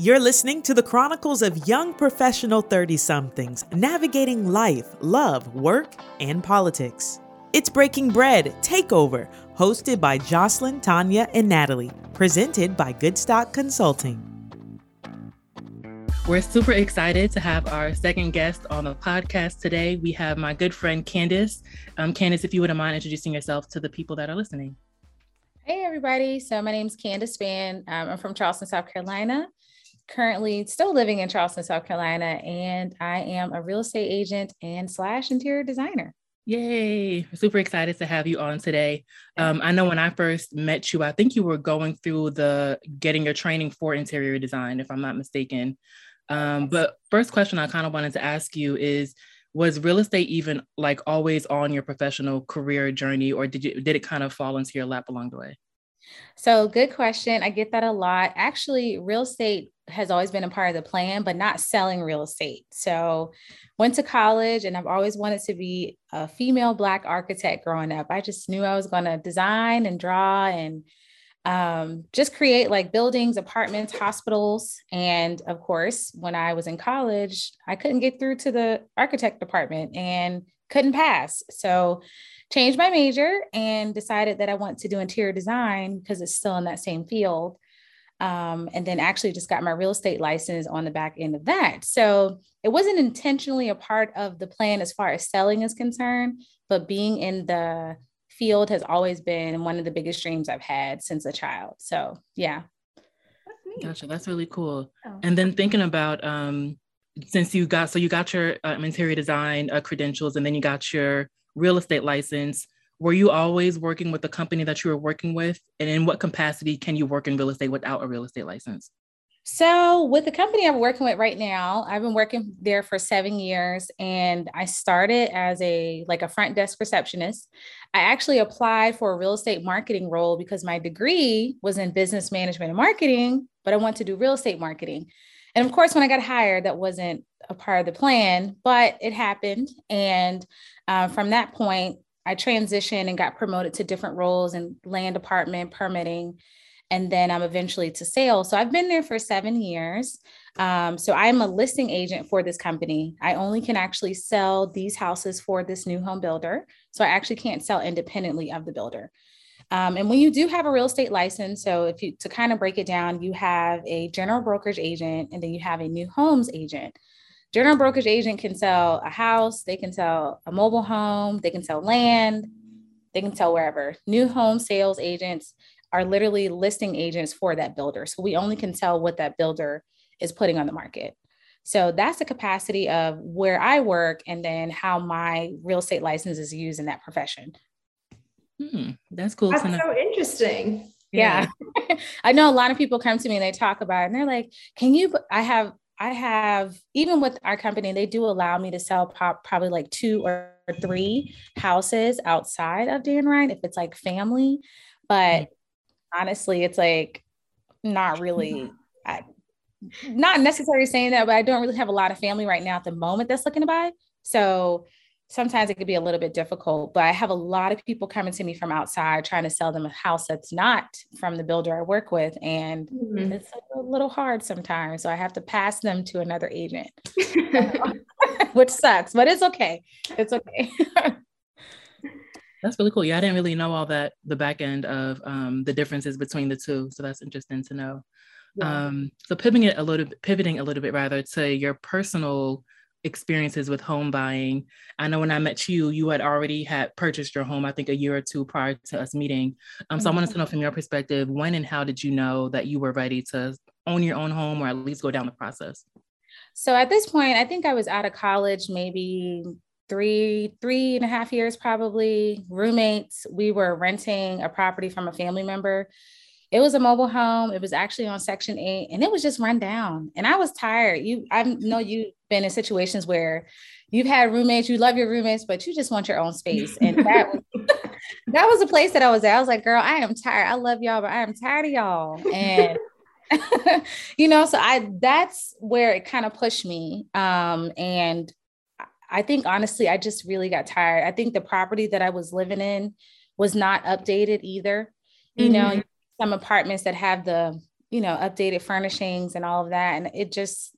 You're listening to the chronicles of young professional 30 somethings navigating life, love, work, and politics. It's Breaking Bread Takeover, hosted by Jocelyn, Tanya, and Natalie, presented by Goodstock Consulting. We're super excited to have our second guest on the podcast today. We have my good friend Candace. Um, Candace, if you wouldn't mind introducing yourself to the people that are listening. Hey, everybody. So, my name is Candace Spann. Um, I'm from Charleston, South Carolina currently still living in Charleston, South Carolina, and I am a real estate agent and slash interior designer. Yay! Super excited to have you on today. Um, I know when I first met you, I think you were going through the getting your training for interior design, if I'm not mistaken. Um, but first question I kind of wanted to ask you is was real estate even like always on your professional career journey or did you did it kind of fall into your lap along the way so, good question. I get that a lot. Actually, real estate has always been a part of the plan, but not selling real estate. So, went to college and I've always wanted to be a female Black architect growing up. I just knew I was going to design and draw and um, just create like buildings, apartments, hospitals. And of course, when I was in college, I couldn't get through to the architect department and couldn't pass. So, changed my major and decided that I want to do interior design because it's still in that same field. Um, and then actually just got my real estate license on the back end of that. So it wasn't intentionally a part of the plan as far as selling is concerned, but being in the field has always been one of the biggest dreams I've had since a child. So yeah. Gotcha. That's really cool. Oh. And then thinking about um, since you got so you got your um, interior design uh, credentials, and then you got your real estate license, were you always working with the company that you were working with? And in what capacity can you work in real estate without a real estate license? So, with the company I'm working with right now, I've been working there for seven years, and I started as a like a front desk receptionist. I actually applied for a real estate marketing role because my degree was in business management and marketing, but I want to do real estate marketing. And of course, when I got hired, that wasn't a part of the plan, but it happened. And uh, from that point, I transitioned and got promoted to different roles in land department, permitting, and then I'm eventually to sales. So I've been there for seven years. Um, so I'm a listing agent for this company. I only can actually sell these houses for this new home builder. So I actually can't sell independently of the builder. Um, and when you do have a real estate license, so if you to kind of break it down, you have a general brokerage agent and then you have a new homes agent. General brokerage agent can sell a house, they can sell a mobile home, they can sell land, they can sell wherever. New home sales agents are literally listing agents for that builder. So we only can tell what that builder is putting on the market. So that's the capacity of where I work and then how my real estate license is used in that profession. Hmm, that's cool. That's so interesting. Yeah. yeah. I know a lot of people come to me and they talk about it and they're like, can you, I have, I have, even with our company, they do allow me to sell pop, probably like two or three houses outside of Dan Ryan if it's like family. But honestly, it's like not really, I, not necessarily saying that, but I don't really have a lot of family right now at the moment that's looking to buy. So sometimes it could be a little bit difficult, but I have a lot of people coming to me from outside trying to sell them a house that's not from the builder I work with. And mm-hmm. it's a little hard sometimes. So I have to pass them to another agent, which sucks, but it's okay. It's okay. that's really cool. Yeah, I didn't really know all that, the back end of um, the differences between the two. So that's interesting to know. Yeah. Um, so pivoting it a little bit, pivoting a little bit rather to your personal experiences with home buying. I know when I met you, you had already had purchased your home, I think a year or two prior to us meeting. Um, mm-hmm. So I wanted to know from your perspective, when and how did you know that you were ready to own your own home or at least go down the process? So at this point, I think I was out of college maybe three, three and a half years probably. Roommates, we were renting a property from a family member it was a mobile home. It was actually on Section 8 and it was just run down. And I was tired. You I know you've been in situations where you've had roommates, you love your roommates, but you just want your own space. And that was that was a place that I was at. I was like, girl, I am tired. I love y'all, but I am tired of y'all. And you know, so I that's where it kind of pushed me. Um, and I think honestly, I just really got tired. I think the property that I was living in was not updated either. You mm-hmm. know, some apartments that have the you know, updated furnishings and all of that. And it just,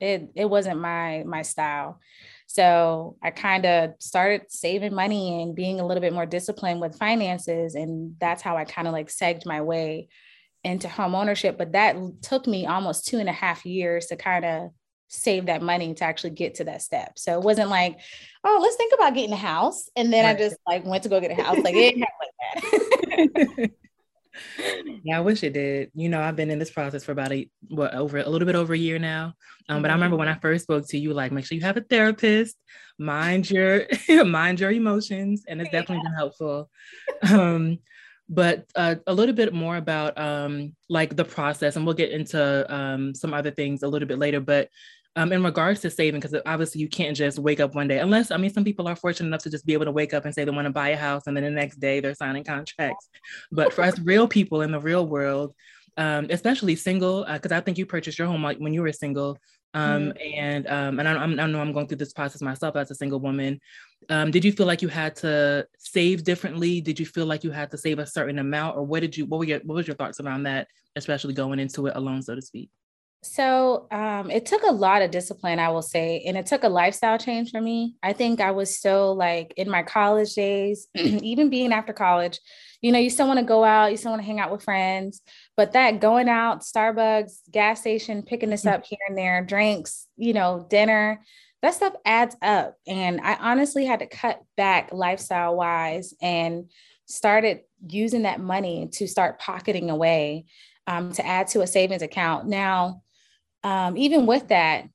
it, it wasn't my, my style. So I kind of started saving money and being a little bit more disciplined with finances. And that's how I kind of like segged my way into home ownership. But that took me almost two and a half years to kind of save that money to actually get to that step. So it wasn't like, oh, let's think about getting a house. And then right. I just like went to go get a house. Like it didn't happen like that. yeah, I wish it did. You know, I've been in this process for about a what over a little bit over a year now. Um, but I remember when I mm-hmm. first spoke to you, like make sure you have a therapist, mind your mind your emotions, and it's definitely yeah. been helpful. Um, but uh, a little bit more about um, like the process, and we'll get into um, some other things a little bit later. But um, in regards to saving, because obviously you can't just wake up one day, unless I mean, some people are fortunate enough to just be able to wake up and say they want to buy a house, and then the next day they're signing contracts. But for us real people in the real world, um, especially single, because uh, I think you purchased your home like when you were single, um, mm-hmm. and um, and I, I, know I'm going through this process myself as a single woman. Um, did you feel like you had to save differently? Did you feel like you had to save a certain amount, or what did you? What were your What was your thoughts around that, especially going into it alone, so to speak? So um, it took a lot of discipline, I will say, and it took a lifestyle change for me. I think I was still like in my college days, even being after college, you know, you still want to go out, you still want to hang out with friends, but that going out, Starbucks, gas station, picking this up here and there, drinks, you know, dinner, that stuff adds up. And I honestly had to cut back lifestyle wise and started using that money to start pocketing away um, to add to a savings account. Now, um, even with that,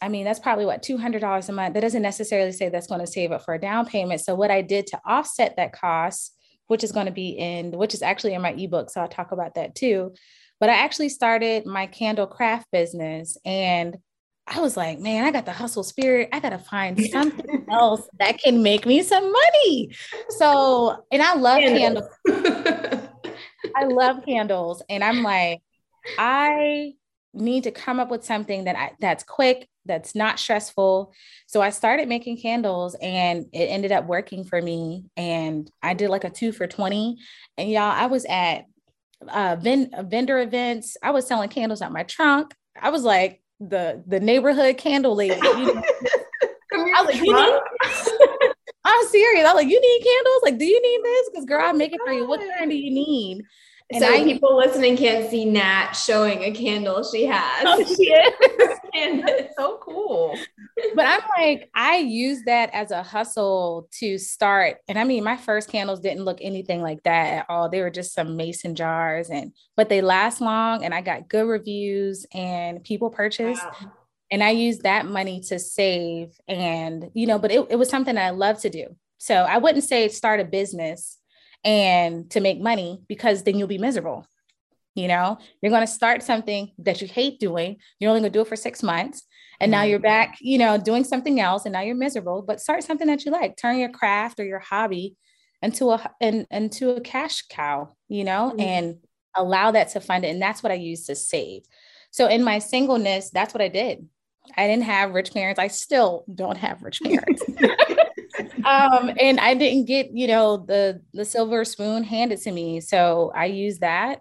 I mean, that's probably what, $200 a month. That doesn't necessarily say that's going to save up for a down payment. So, what I did to offset that cost, which is going to be in, which is actually in my ebook. So, I'll talk about that too. But I actually started my candle craft business and I was like, man, I got the hustle spirit. I got to find something else that can make me some money. So, and I love candles. I love candles. And I'm like, I need to come up with something that I, that's quick, that's not stressful. So I started making candles and it ended up working for me. And I did like a two for 20. And y'all, I was at uh, ven- vendor events. I was selling candles out my trunk. I was like the the neighborhood candle lady. You know? I was like, you need- I'm serious. I was like, you need candles? Like, do you need this? Because girl, I make it for you. What kind do you need? And so I, people listening can't see Nat showing a candle she has. Oh, she is. and it's so cool. But I'm like, I use that as a hustle to start. And I mean, my first candles didn't look anything like that at all. They were just some mason jars and but they last long and I got good reviews and people purchased. Wow. And I used that money to save and you know, but it, it was something that I love to do. So I wouldn't say start a business and to make money because then you'll be miserable. You know, you're going to start something that you hate doing. You're only going to do it for six months. And now you're back, you know, doing something else and now you're miserable, but start something that you like. Turn your craft or your hobby into a in, into a cash cow, you know, mm-hmm. and allow that to fund it. And that's what I use to save. So in my singleness, that's what I did. I didn't have rich parents. I still don't have rich parents. um, and I didn't get, you know, the the silver spoon handed to me. So I used that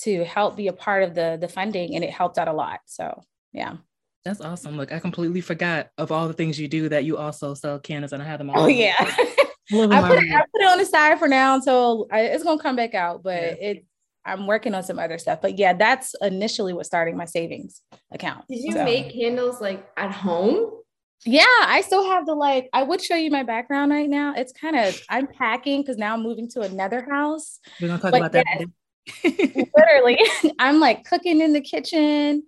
to help be a part of the the funding and it helped out a lot. So yeah. That's awesome. Look, I completely forgot of all the things you do that you also sell candles and I have them all. Oh yeah. I put, it, I put it on the side for now until I, it's gonna come back out, but yeah. it I'm working on some other stuff. But yeah, that's initially what starting my savings account. Did you so. make candles like at home? Yeah, I still have the like. I would show you my background right now. It's kind of I'm packing because now I'm moving to another house. We're gonna talk but about that. literally, I'm like cooking in the kitchen.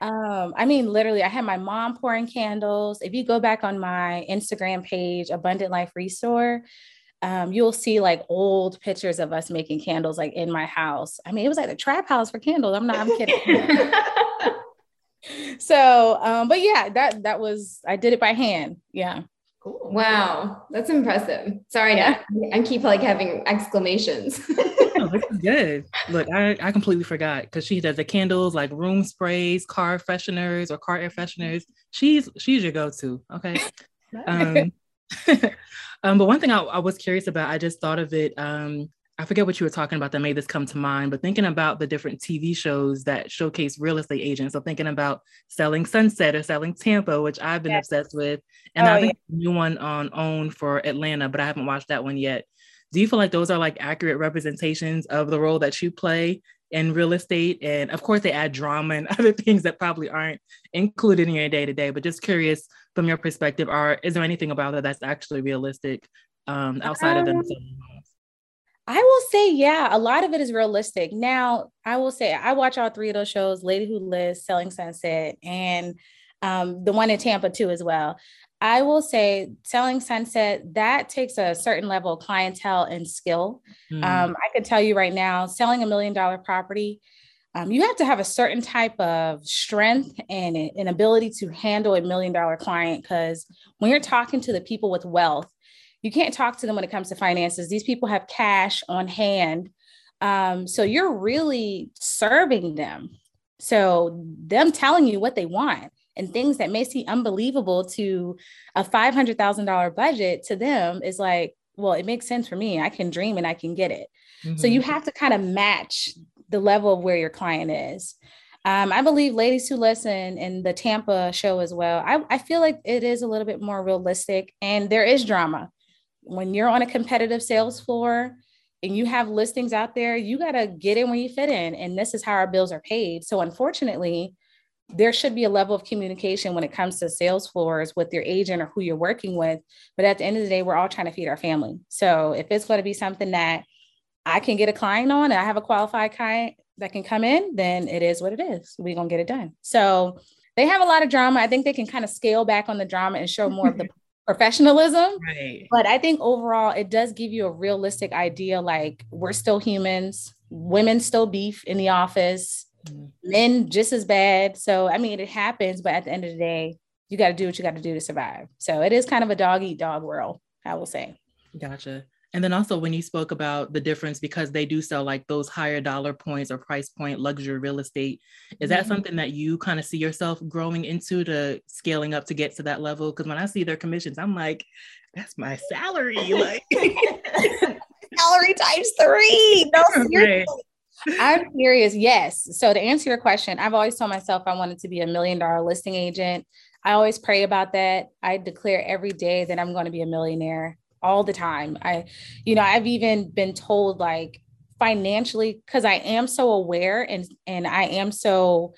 Um, I mean, literally, I had my mom pouring candles. If you go back on my Instagram page, Abundant Life Restore, um, you'll see like old pictures of us making candles like in my house. I mean, it was like a trap house for candles. I'm not, I'm kidding. so um but yeah that that was i did it by hand. Yeah. Cool. wow. That's impressive. Sorry yeah. i keep like having exclamations. Oh, this is good. Look i i completely forgot because she does the candles like room sprays car fresheners or car air fresheners. She's she's your go-to okay? Um um, but one thing I, I, was curious about, I just thought of it. Um, I forget what you were talking about that made this come to mind, but thinking about the different TV shows that showcase real estate agents. So thinking about Selling Sunset or Selling Tampa, which I've been yes. obsessed with, and oh, I think yeah. new one on OWN for Atlanta, but I haven't watched that one yet. Do you feel like those are like accurate representations of the role that you play in real estate? And of course, they add drama and other things that probably aren't included in your day to day. But just curious from your perspective, are is there anything about that that's actually realistic um, outside um, of them? I will say, yeah, a lot of it is realistic. Now, I will say, I watch all three of those shows Ladies Who List, Selling Sunset, and um, the one in Tampa too, as well. I will say, Selling Sunset, that takes a certain level of clientele and skill. Mm. Um, I could tell you right now, selling a million dollar property, um, you have to have a certain type of strength and an ability to handle a million dollar client because when you're talking to the people with wealth, you can't talk to them when it comes to finances. These people have cash on hand. Um, so you're really serving them. So them telling you what they want and things that may seem unbelievable to a $500,000 budget to them is like, well, it makes sense for me. I can dream and I can get it. Mm-hmm. So you mm-hmm. have to kind of match the level of where your client is. Um, I believe Ladies Who Listen in the Tampa show as well. I, I feel like it is a little bit more realistic and there is drama when you're on a competitive sales floor and you have listings out there, you got to get in where you fit in. And this is how our bills are paid. So, unfortunately, there should be a level of communication when it comes to sales floors with your agent or who you're working with. But at the end of the day, we're all trying to feed our family. So, if it's going to be something that I can get a client on and I have a qualified client that can come in, then it is what it is. We're going to get it done. So, they have a lot of drama. I think they can kind of scale back on the drama and show more of the professionalism. Right. But I think overall, it does give you a realistic idea like we're still humans, women still beef in the office, mm-hmm. men just as bad. So, I mean, it happens, but at the end of the day, you got to do what you got to do to survive. So, it is kind of a dog eat dog world, I will say. Gotcha. And then also when you spoke about the difference because they do sell like those higher dollar points or price point luxury real estate, is that mm-hmm. something that you kind of see yourself growing into to scaling up to get to that level? Because when I see their commissions, I'm like, that's my salary. Like salary times three. No, seriously. I'm serious. Yes. So to answer your question, I've always told myself I wanted to be a million dollar listing agent. I always pray about that. I declare every day that I'm going to be a millionaire all the time. I, you know, I've even been told like financially, because I am so aware and and I am so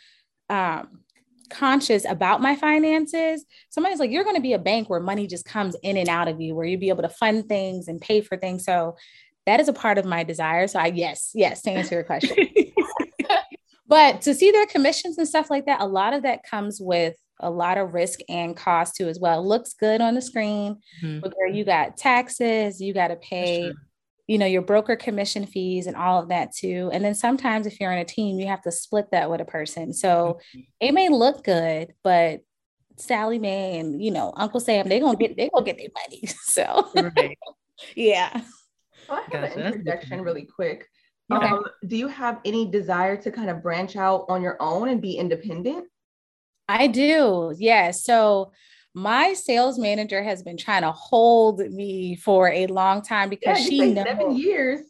um conscious about my finances. Somebody's like, you're going to be a bank where money just comes in and out of you, where you'll be able to fund things and pay for things. So that is a part of my desire. So I yes, yes, to answer your question. but to see their commissions and stuff like that, a lot of that comes with a lot of risk and cost too as well. It looks good on the screen, mm-hmm. but there you got taxes, you got to pay, you know, your broker commission fees and all of that too. And then sometimes if you're in a team, you have to split that with a person. So mm-hmm. it may look good, but Sallie Mae and you know Uncle Sam, they're gonna get they gonna get their money. So right. yeah. Well, I have gotcha. an interjection really quick. Okay. Um, do you have any desire to kind of branch out on your own and be independent? I do. Yeah. So my sales manager has been trying to hold me for a long time because yeah, she knows seven years.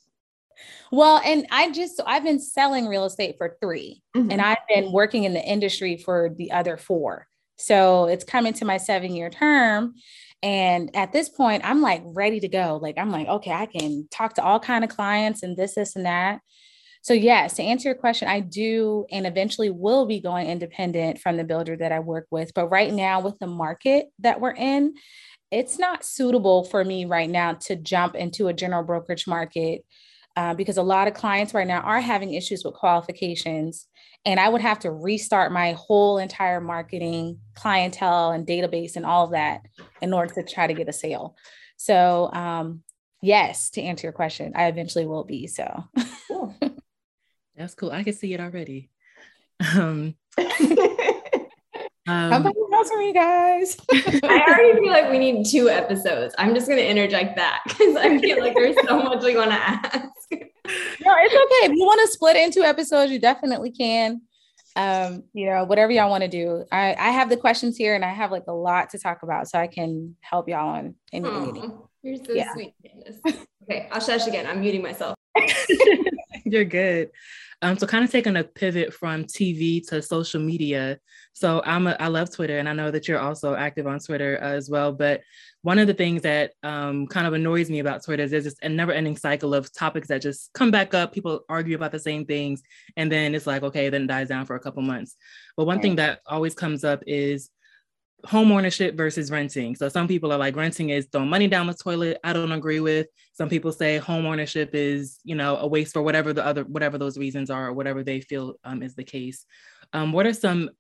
Well, and I just I've been selling real estate for 3 mm-hmm. and I've been working in the industry for the other four. So it's coming to my seven year term. And at this point, I'm like ready to go. Like I'm like, okay, I can talk to all kind of clients and this, this, and that. So, yes, to answer your question, I do and eventually will be going independent from the builder that I work with. But right now, with the market that we're in, it's not suitable for me right now to jump into a general brokerage market uh, because a lot of clients right now are having issues with qualifications. And I would have to restart my whole entire marketing, clientele, and database and all of that in order to try to get a sale. So, um, yes, to answer your question, I eventually will be. So. That's cool. I can see it already. Um, um, How about you guys? I already feel like we need two episodes. I'm just going to interject that because I feel like there's so much we want to ask. no, it's okay. If you want to split into episodes, you definitely can. Um, you know, whatever y'all want to do. I, I have the questions here and I have like a lot to talk about, so I can help y'all on anything. You're so yeah. sweet, Candace. Okay, I'll shush again. I'm muting myself. You're good. Um, so kind of taking a pivot from TV to social media. So I'm a, I love Twitter, and I know that you're also active on Twitter uh, as well. But one of the things that um, kind of annoys me about Twitter is there's this a never-ending cycle of topics that just come back up. People argue about the same things, and then it's like okay, then it dies down for a couple months. But one thing that always comes up is home ownership versus renting. So some people are like renting is throwing money down the toilet. I don't agree with. Some people say home ownership is, you know, a waste for whatever the other whatever those reasons are or whatever they feel um, is the case. Um, what are some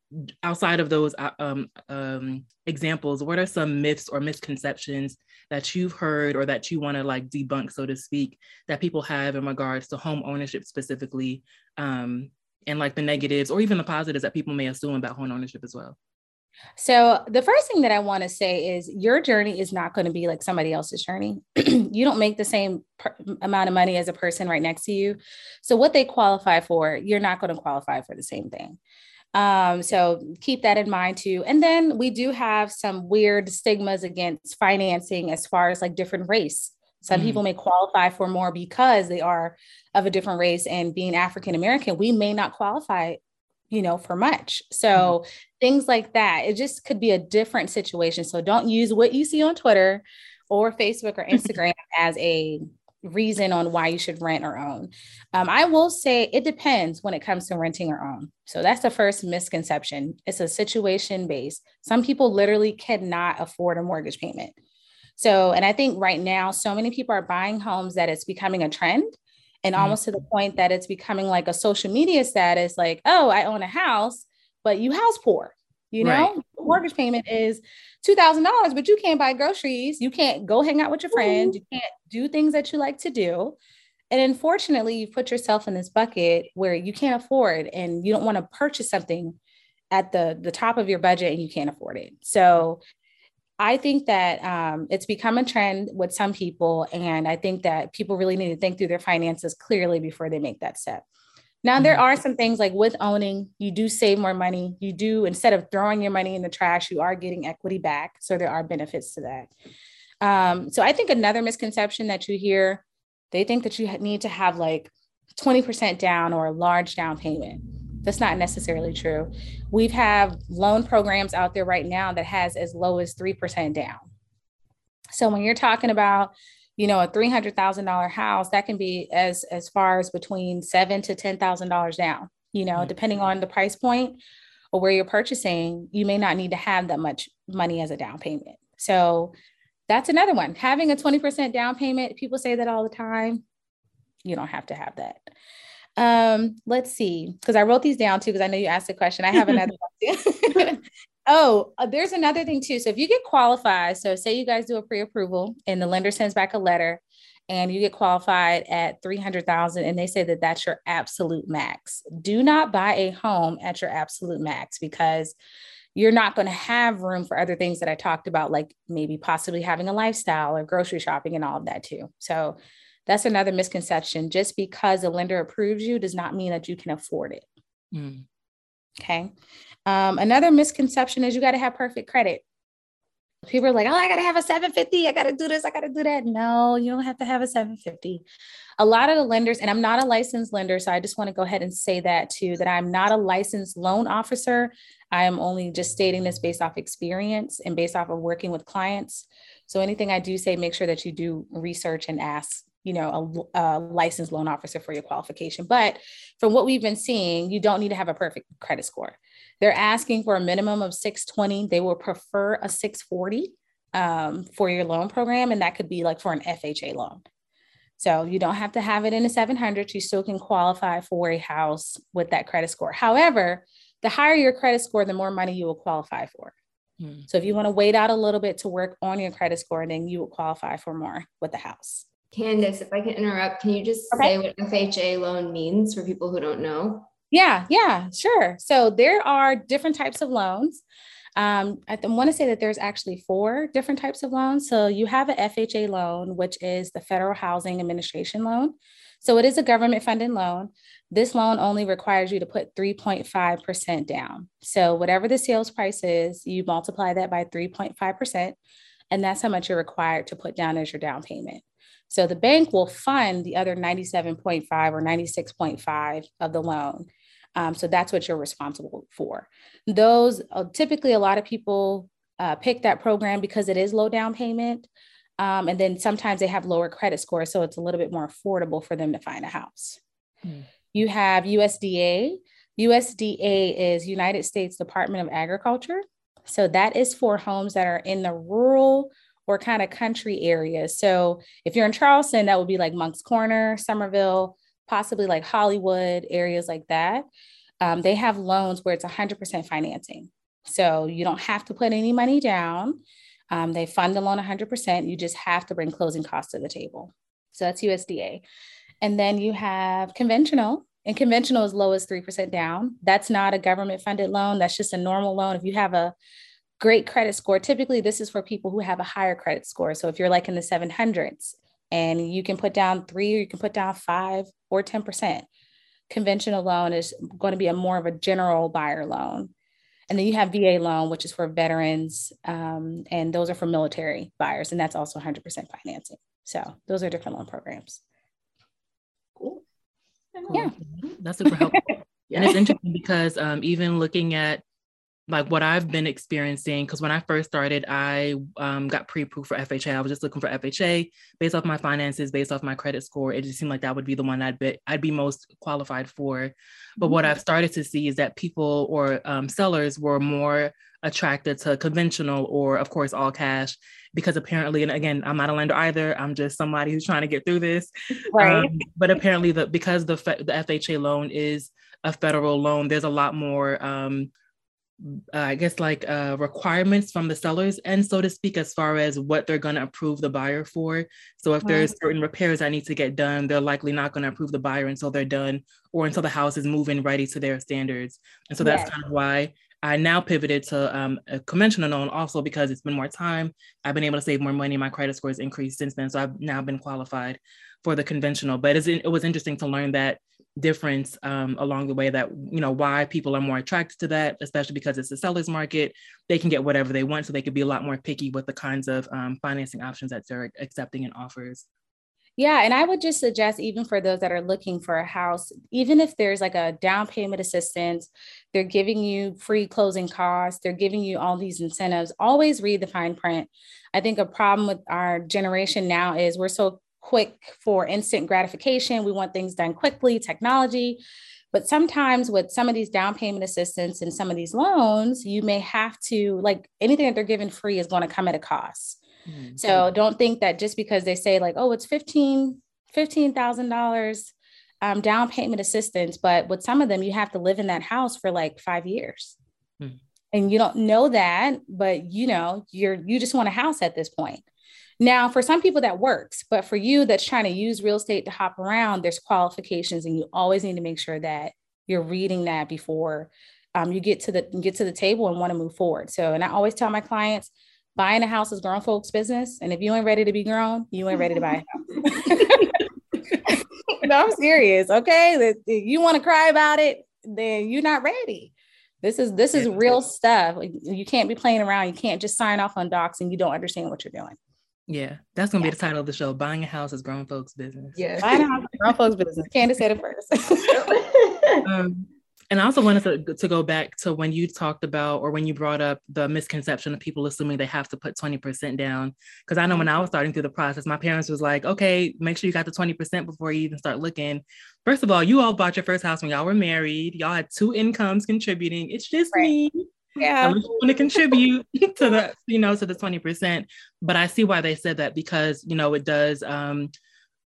outside of those uh, um, um, examples? What are some myths or misconceptions that you've heard or that you want to like debunk, so to speak, that people have in regards to home ownership specifically, um, and like the negatives or even the positives that people may assume about home ownership as well? So, the first thing that I want to say is your journey is not going to be like somebody else's journey. you don't make the same per- amount of money as a person right next to you. So, what they qualify for, you're not going to qualify for the same thing. Um, so, keep that in mind too. And then we do have some weird stigmas against financing as far as like different race. Some mm-hmm. people may qualify for more because they are of a different race and being African American, we may not qualify you know, for much. So mm-hmm. things like that, it just could be a different situation. So don't use what you see on Twitter or Facebook or Instagram as a reason on why you should rent or own. Um, I will say it depends when it comes to renting or own. So that's the first misconception. It's a situation based. Some people literally cannot afford a mortgage payment. So, and I think right now, so many people are buying homes that it's becoming a trend and mm-hmm. almost to the point that it's becoming like a social media status like oh i own a house but you house poor you know right. mortgage payment is $2000 but you can't buy groceries you can't go hang out with your friends you can't do things that you like to do and unfortunately you've put yourself in this bucket where you can't afford and you don't want to purchase something at the the top of your budget and you can't afford it so I think that um, it's become a trend with some people. And I think that people really need to think through their finances clearly before they make that step. Now, there mm-hmm. are some things like with owning, you do save more money. You do, instead of throwing your money in the trash, you are getting equity back. So there are benefits to that. Um, so I think another misconception that you hear, they think that you need to have like 20% down or a large down payment. That's not necessarily true. We've have loan programs out there right now that has as low as 3% down. So when you're talking about, you know, a $300,000 house, that can be as as far as between 7 to $10,000 down, you know, mm-hmm. depending on the price point or where you're purchasing, you may not need to have that much money as a down payment. So that's another one. Having a 20% down payment, people say that all the time. You don't have to have that. Um, let's see, because I wrote these down too, because I know you asked a question. I have another one oh, uh, there's another thing too. So if you get qualified, so say you guys do a pre-approval and the lender sends back a letter and you get qualified at 300,000 and they say that that's your absolute max. Do not buy a home at your absolute max because you're not going to have room for other things that I talked about, like maybe possibly having a lifestyle or grocery shopping and all of that too. So that's another misconception. Just because a lender approves you does not mean that you can afford it. Mm. Okay. Um, another misconception is you got to have perfect credit. People are like, oh, I got to have a 750. I got to do this. I got to do that. No, you don't have to have a 750. A lot of the lenders, and I'm not a licensed lender, so I just want to go ahead and say that too, that I'm not a licensed loan officer. I am only just stating this based off experience and based off of working with clients. So anything I do say, make sure that you do research and ask you know, a, a, licensed loan officer for your qualification. But from what we've been seeing, you don't need to have a perfect credit score. They're asking for a minimum of 620. They will prefer a 640 um, for your loan program, and that could be like for an FHA loan. So you don't have to have it in the 700. You still can qualify for a house with that credit score. However, the higher your credit score, the more money you will qualify for. Hmm. So if you want to wait out a little bit to work on your credit score, then you will qualify for more with the house. Candace, if I can interrupt, can you just okay. say what FHA loan means for people who don't know? Yeah, yeah, sure. So there are different types of loans. Um, I th- want to say that there's actually four different types of loans. So you have an FHA loan, which is the Federal Housing Administration loan. So it is a government funded loan. This loan only requires you to put 3.5% down. So whatever the sales price is, you multiply that by 3.5%, and that's how much you're required to put down as your down payment. So the bank will fund the other 97.5 or 96.5 of the loan. Um, so that's what you're responsible for. Those uh, typically a lot of people uh, pick that program because it is low down payment. Um, and then sometimes they have lower credit scores. So it's a little bit more affordable for them to find a house. Hmm. You have USDA. USDA is United States Department of Agriculture. So that is for homes that are in the rural or kind of country areas. So if you're in Charleston, that would be like Moncks Corner, Summerville, possibly like Hollywood, areas like that. Um, they have loans where it's 100% financing. So you don't have to put any money down. Um, they fund the loan 100%. You just have to bring closing costs to the table. So that's USDA. And then you have conventional, and conventional is low as 3% down. That's not a government funded loan. That's just a normal loan. If you have a great credit score. Typically, this is for people who have a higher credit score. So if you're like in the 700s and you can put down three or you can put down five or 10%, conventional loan is going to be a more of a general buyer loan. And then you have VA loan, which is for veterans, um, and those are for military buyers, and that's also 100% financing. So those are different loan programs. Cool. Yeah, that's super helpful. yeah. And it's interesting because um, even looking at like what I've been experiencing. Because when I first started, I um, got pre-approved for FHA. I was just looking for FHA based off my finances, based off my credit score. It just seemed like that would be the one I'd be I'd be most qualified for. But mm-hmm. what I've started to see is that people or um, sellers were more attracted to conventional or, of course, all cash because apparently, and again, I'm not a lender either. I'm just somebody who's trying to get through this. Right. Um, but apparently, the because the the FHA loan is a federal loan, there's a lot more. Uh, I guess like uh, requirements from the sellers and so to speak, as far as what they're going to approve the buyer for. So if there's certain repairs that need to get done, they're likely not going to approve the buyer until they're done or until the house is moving ready to their standards. And so that's yes. kind of why I now pivoted to um, a conventional loan also because it's been more time. I've been able to save more money. My credit score has increased since then. So I've now been qualified for the conventional. But it was interesting to learn that difference um, along the way that you know why people are more attracted to that especially because it's a seller's market. They can get whatever they want so they could be a lot more picky with the kinds of um, financing options that they're accepting and offers. Yeah and i would just suggest even for those that are looking for a house even if there's like a down payment assistance they're giving you free closing costs they're giving you all these incentives always read the fine print. I think a problem with our generation now is we're so quick for instant gratification. We want things done quickly, technology. But sometimes with some of these down payment assistance and some of these loans, you may have to, like anything that they're giving free is going to come at a cost. Mm-hmm. So don't think that just because they say like, oh, it's 15, $15,000 um, down payment assistance, but with some of them, you have to live in that house for like five years. Mm-hmm. And you don't know that, but you know, you're, you just want a house at this point. Now, for some people that works, but for you that's trying to use real estate to hop around, there's qualifications, and you always need to make sure that you're reading that before um, you get to the get to the table and want to move forward. So, and I always tell my clients, buying a house is grown folks' business, and if you ain't ready to be grown, you ain't ready to buy a house. no, I'm serious. Okay, if you want to cry about it, then you're not ready. This is this is real stuff. You can't be playing around. You can't just sign off on docs and you don't understand what you're doing. Yeah, that's gonna yeah. be the title of the show. Buying a house is grown folks' business. Yeah, buying a house is grown folks' business. Candace said it first. um, and I also wanted to, to go back to when you talked about or when you brought up the misconception of people assuming they have to put 20% down. Because I know when I was starting through the process, my parents was like, okay, make sure you got the 20% before you even start looking. First of all, you all bought your first house when y'all were married. Y'all had two incomes contributing. It's just right. me yeah i'm want to contribute to the you know to the 20% but i see why they said that because you know it does um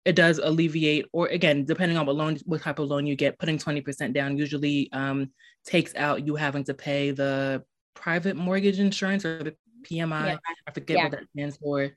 it does alleviate or again depending on what loan what type of loan you get putting 20% down usually um takes out you having to pay the private mortgage insurance or the pmi yeah. i forget yeah. what that stands for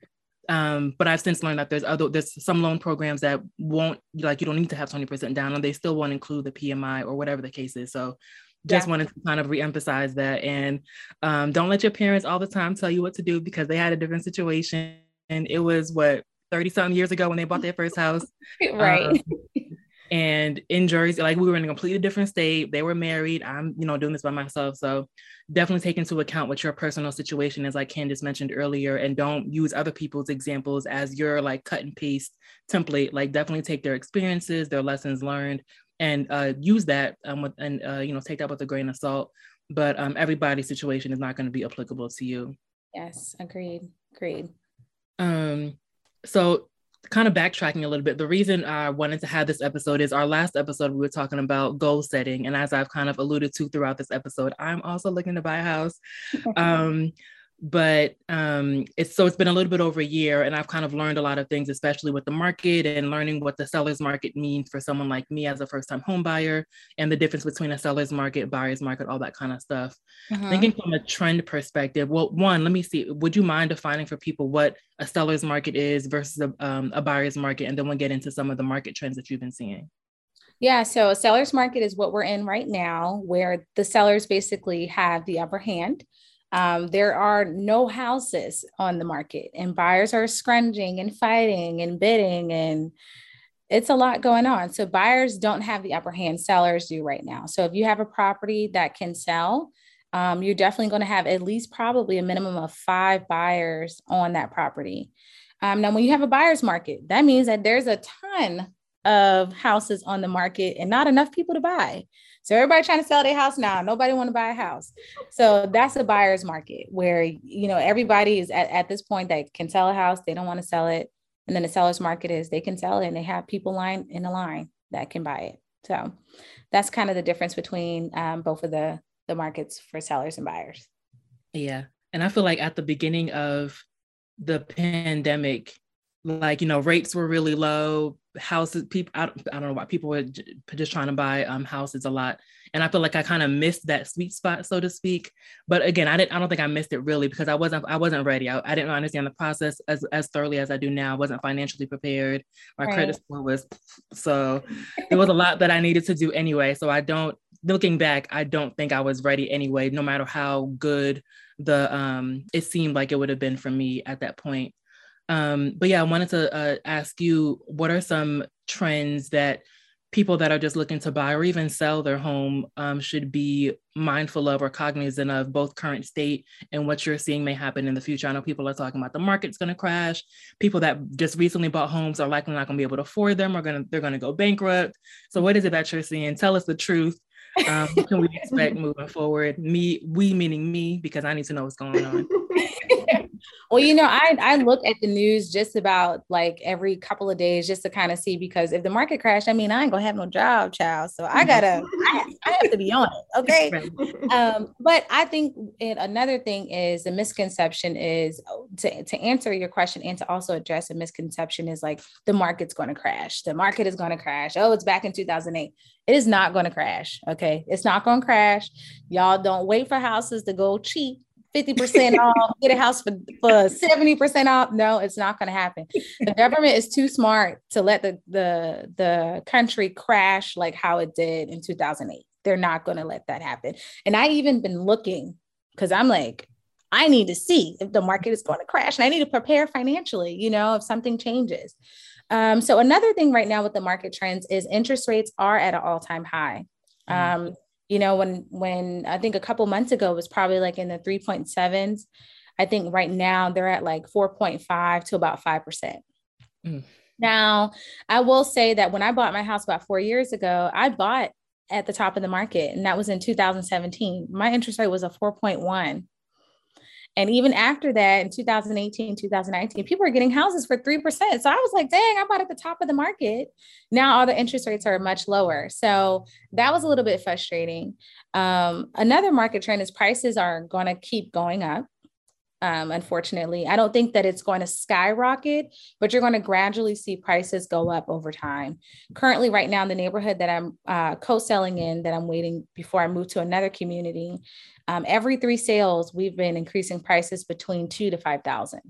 um, but I've since learned that there's other there's some loan programs that won't like you don't need to have 20% down and they still won't include the PMI or whatever the case is. So just yeah. wanted to kind of reemphasize that and um, don't let your parents all the time tell you what to do because they had a different situation and it was what 30 something years ago when they bought their first house right um, And in Jersey, like we were in a completely different state. They were married. I'm, you know, doing this by myself. So definitely take into account what your personal situation is, like Candace mentioned earlier, and don't use other people's examples as your like cut and paste template. Like definitely take their experiences, their lessons learned, and uh, use that um, with, and uh, you know take that with a grain of salt. But um, everybody's situation is not going to be applicable to you. Yes, agreed. Agreed. Um, so kind of backtracking a little bit, the reason I wanted to have this episode is our last episode, we were talking about goal setting. And as I've kind of alluded to throughout this episode, I'm also looking to buy a house. um, but um, it's so it's been a little bit over a year and i've kind of learned a lot of things especially with the market and learning what the seller's market means for someone like me as a first time home buyer and the difference between a seller's market buyer's market all that kind of stuff uh-huh. thinking from a trend perspective well one let me see would you mind defining for people what a seller's market is versus a, um, a buyer's market and then we'll get into some of the market trends that you've been seeing yeah, so a seller's market is what we're in right now, where the sellers basically have the upper hand. Um, there are no houses on the market, and buyers are scrunging and fighting and bidding, and it's a lot going on. So, buyers don't have the upper hand, sellers do right now. So, if you have a property that can sell, um, you're definitely going to have at least probably a minimum of five buyers on that property. Um, now, when you have a buyer's market, that means that there's a ton of houses on the market and not enough people to buy. So everybody trying to sell their house now. Nobody want to buy a house. So that's a buyer's market where you know everybody is at, at this point that can sell a house. They don't want to sell it. And then the seller's market is they can sell it and they have people line in a line that can buy it. So that's kind of the difference between um, both of the the markets for sellers and buyers. Yeah. And I feel like at the beginning of the pandemic, like you know rates were really low. Houses people I, I don't know why people were just trying to buy um houses a lot. And i feel like i kind of missed that sweet spot so to speak. But again i didn't i don't think i missed it really because i wasn't i wasn't ready. I, I didn't understand the process as, as thoroughly as i do now. I wasn't financially prepared. My right. credit score was so there was a lot that i needed to do anyway. So i don't looking back i don't think i was ready anyway no matter how good the um it seemed like it would have been for me at that point um, but yeah, I wanted to uh, ask you what are some trends that people that are just looking to buy or even sell their home um, should be mindful of or cognizant of both current state and what you're seeing may happen in the future. I know people are talking about the market's going to crash. People that just recently bought homes are likely not going to be able to afford them or going to they're going to go bankrupt. So what is it that you're seeing? Tell us the truth. Um, what can we expect moving forward? Me, we meaning me, because I need to know what's going on. well, you know, I I look at the news just about like every couple of days just to kind of see because if the market crash, I mean, I ain't gonna have no job, child. So I gotta, I, I have to be on it, okay? Um, but I think it, another thing is the misconception is to to answer your question and to also address a misconception is like the market's going to crash. The market is going to crash. Oh, it's back in 2008. It is not going to crash. Okay, it's not going to crash. Y'all don't wait for houses to go cheap 50% off, get a house for, for 70% off. No, it's not going to happen. The government is too smart to let the, the, the country crash like how it did in 2008. They're not going to let that happen. And I even been looking because I'm like, I need to see if the market is going to crash and I need to prepare financially, you know, if something changes. Um, so another thing right now with the market trends is interest rates are at an all-time high. Mm-hmm. Um, you know when when i think a couple months ago was probably like in the 3.7s i think right now they're at like 4.5 to about 5% mm. now i will say that when i bought my house about four years ago i bought at the top of the market and that was in 2017 my interest rate was a 4.1 and even after that, in 2018, 2019, people were getting houses for 3%. So I was like, dang, I bought at the top of the market. Now all the interest rates are much lower. So that was a little bit frustrating. Um, another market trend is prices are going to keep going up. Um, unfortunately, I don't think that it's going to skyrocket, but you're going to gradually see prices go up over time. Currently, right now in the neighborhood that I'm uh, co-selling in, that I'm waiting before I move to another community, um, every three sales, we've been increasing prices between two to 5,000.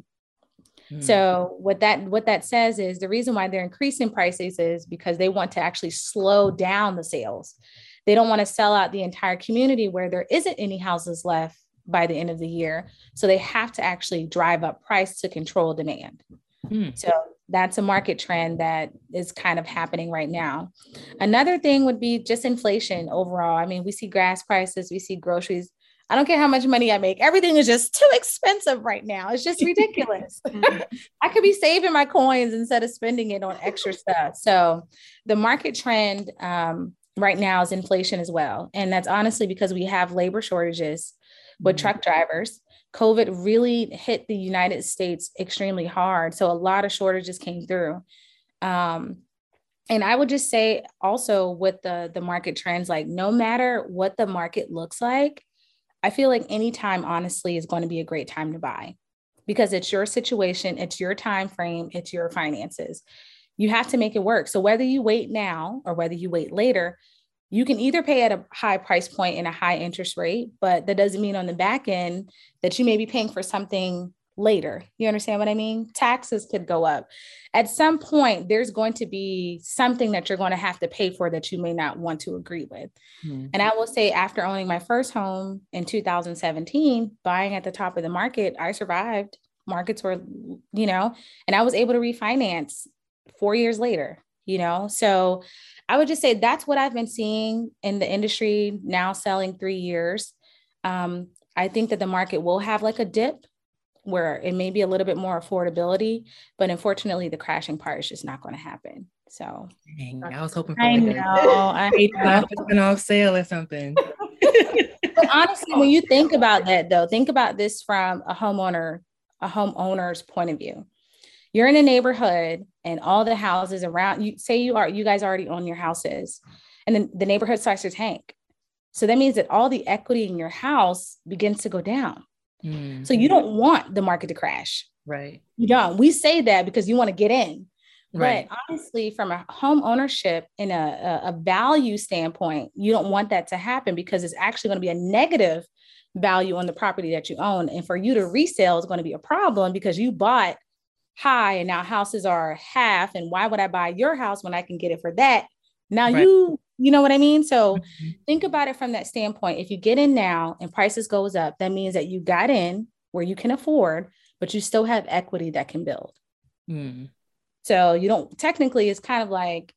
Hmm. So what that what that says is the reason why they're increasing prices is because they want to actually slow down the sales. They don't want to sell out the entire community where there isn't any houses left by the end of the year. So they have to actually drive up price to control demand. Hmm. So that's a market trend that is kind of happening right now. Another thing would be just inflation overall. I mean, we see gas prices, we see groceries. I don't care how much money I make, everything is just too expensive right now. It's just ridiculous. I could be saving my coins instead of spending it on extra stuff. So, the market trend um, right now is inflation as well. And that's honestly because we have labor shortages with mm-hmm. truck drivers. COVID really hit the United States extremely hard. So a lot of shortages came through. Um, and I would just say also with the the market trends, like no matter what the market looks like, I feel like any time honestly is going to be a great time to buy because it's your situation, it's your time frame, it's your finances. You have to make it work. So whether you wait now or whether you wait later, you can either pay at a high price point and a high interest rate, but that doesn't mean on the back end that you may be paying for something later. You understand what I mean? Taxes could go up. At some point, there's going to be something that you're going to have to pay for that you may not want to agree with. Mm-hmm. And I will say, after owning my first home in 2017, buying at the top of the market, I survived. Markets were, you know, and I was able to refinance four years later, you know? So I would just say that's what I've been seeing in the industry now selling three years. Um, I think that the market will have like a dip where it may be a little bit more affordability, but unfortunately, the crashing part is just not going to happen. So Dang, I was hoping for I like know, I hate an off sale or something. but honestly, when you think about that, though, think about this from a homeowner, a homeowner's point of view you're in a neighborhood and all the houses around you say you are you guys already own your houses and then the neighborhood starts to tank. So that means that all the equity in your house begins to go down. Mm. so you don't want the market to crash. Right. You don't. We say that because you want to get in. Right. but honestly from a home ownership in a, a value standpoint you don't want that to happen because it's actually going to be a negative value on the property that you own. And for you to resell is going to be a problem because you bought high and now houses are half and why would i buy your house when i can get it for that? Now right. you you know what i mean? So mm-hmm. think about it from that standpoint. If you get in now and prices goes up that means that you got in where you can afford but you still have equity that can build. Mm. so you don't technically it's kind of like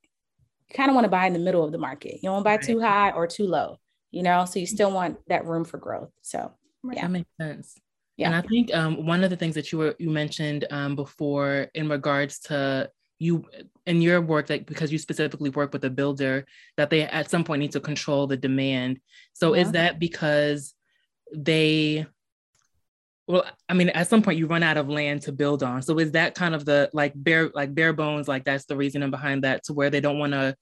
you kind of want to buy in the middle of the market. You don't buy right. too high or too low you know? So you still want that room for growth. So yeah. That makes sense yeah. And I think um, one of the things that you were you mentioned um, before in regards to you in your work, that because you specifically work with a builder, that they at some point need to control the demand. So yeah. is that because they well, I mean, at some point you run out of land to build on. So is that kind of the like bare like bare bones, like that's the reasoning behind that to where they don't want to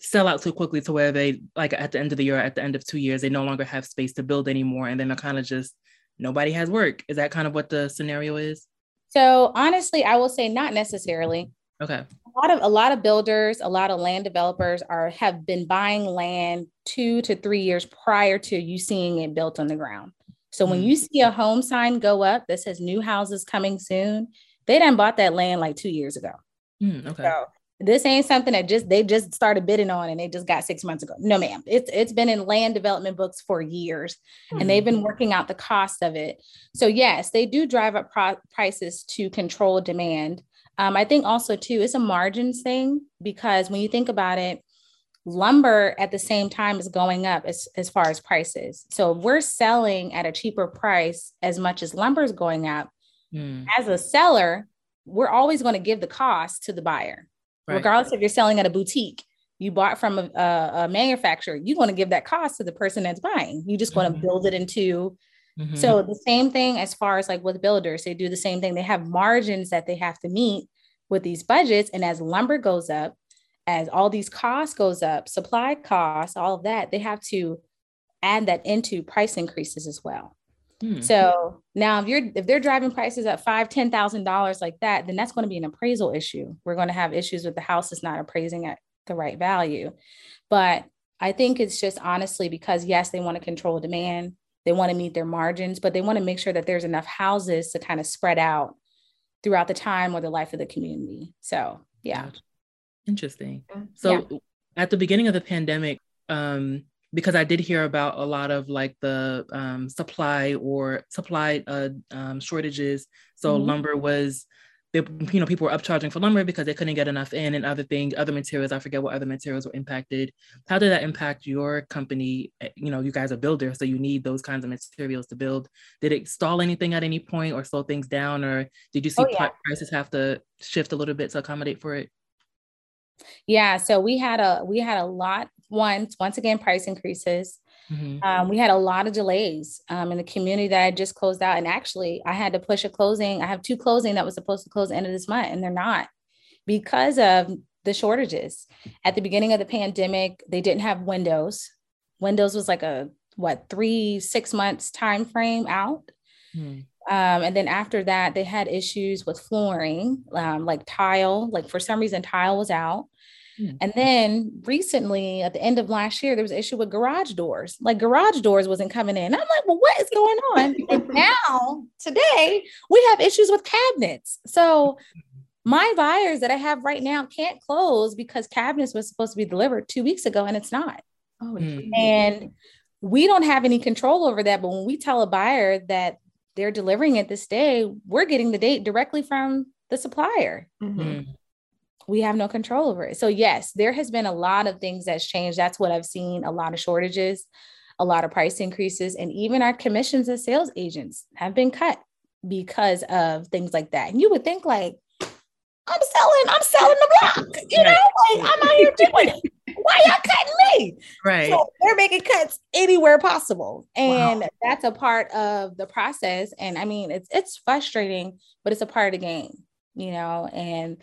sell out too quickly to where they like at the end of the year, at the end of two years, they no longer have space to build anymore. And then they're kind of just nobody has work. Is that kind of what the scenario is? So honestly, I will say not necessarily. Okay. A lot of a lot of builders, a lot of land developers are have been buying land two to three years prior to you seeing it built on the ground. So mm-hmm. when mm. you see a home sign go up that says new houses coming soon, they done bought that land like two years ago. Mm, okay. So this ain't something that just they just started bidding on and they just got six months ago. No, ma'am. It's it's been in land development books for years, mm-hmm. and they've been working out the cost of it. So yes, they do drive up pro- prices to control demand. Um, I think also too it's a margins thing because when you think about it, lumber at the same time is going up as, as far as prices. So if we're selling at a cheaper price as much as lumber is going up, mm. as a seller, we're always going to give the cost to the buyer right. regardless if you're selling at a boutique you bought from a, a, a manufacturer you want to give that cost to the person that's buying you just want to mm-hmm. build it into mm-hmm. so the same thing as far as like with builders they do the same thing they have margins that they have to meet with these budgets and as lumber goes up as all these costs goes up supply costs all of that they have to add that into price increases as well Hmm. So now if you're if they're driving prices at five, ten thousand dollars like that, then that's going to be an appraisal issue. We're going to have issues with the house is not appraising at the right value. But I think it's just honestly because yes, they want to control demand, they want to meet their margins, but they want to make sure that there's enough houses to kind of spread out throughout the time or the life of the community. So yeah. Interesting. So yeah. at the beginning of the pandemic, um, because I did hear about a lot of like the um, supply or supply uh, um, shortages. So mm-hmm. lumber was they, you know, people were upcharging for lumber because they couldn't get enough in and other things, other materials. I forget what other materials were impacted. How did that impact your company? Eh, you know, you guys are builders, so you need those kinds of materials to build. Did it stall anything at any point or slow things down? Or did you see oh, yeah. prices have to shift a little bit to accommodate for it? Yeah, so we had a we had a lot once once again price increases. Mm-hmm. Um, we had a lot of delays um, in the community that I just closed out, and actually I had to push a closing. I have two closing that was supposed to close the end of this month, and they're not because of the shortages. At the beginning of the pandemic, they didn't have windows. Windows was like a what three six months time frame out. Mm-hmm. Um, and then after that, they had issues with flooring, um, like tile. Like for some reason, tile was out. Mm. And then recently, at the end of last year, there was an issue with garage doors. Like garage doors wasn't coming in. I'm like, well, what is going on? and now, today, we have issues with cabinets. So my buyers that I have right now can't close because cabinets was supposed to be delivered two weeks ago and it's not. Oh, mm. and we don't have any control over that. But when we tell a buyer that they're delivering it this day, we're getting the date directly from the supplier. Mm-hmm. We have no control over it. So, yes, there has been a lot of things that's changed. That's what I've seen a lot of shortages, a lot of price increases, and even our commissions as sales agents have been cut because of things like that. And you would think, like, I'm selling, I'm selling the block, you know, like I'm out here doing it. Why y'all cutting me? Right. So they're making cuts anywhere possible. And wow. that's a part of the process. And I mean, it's it's frustrating, but it's a part of the game, you know, and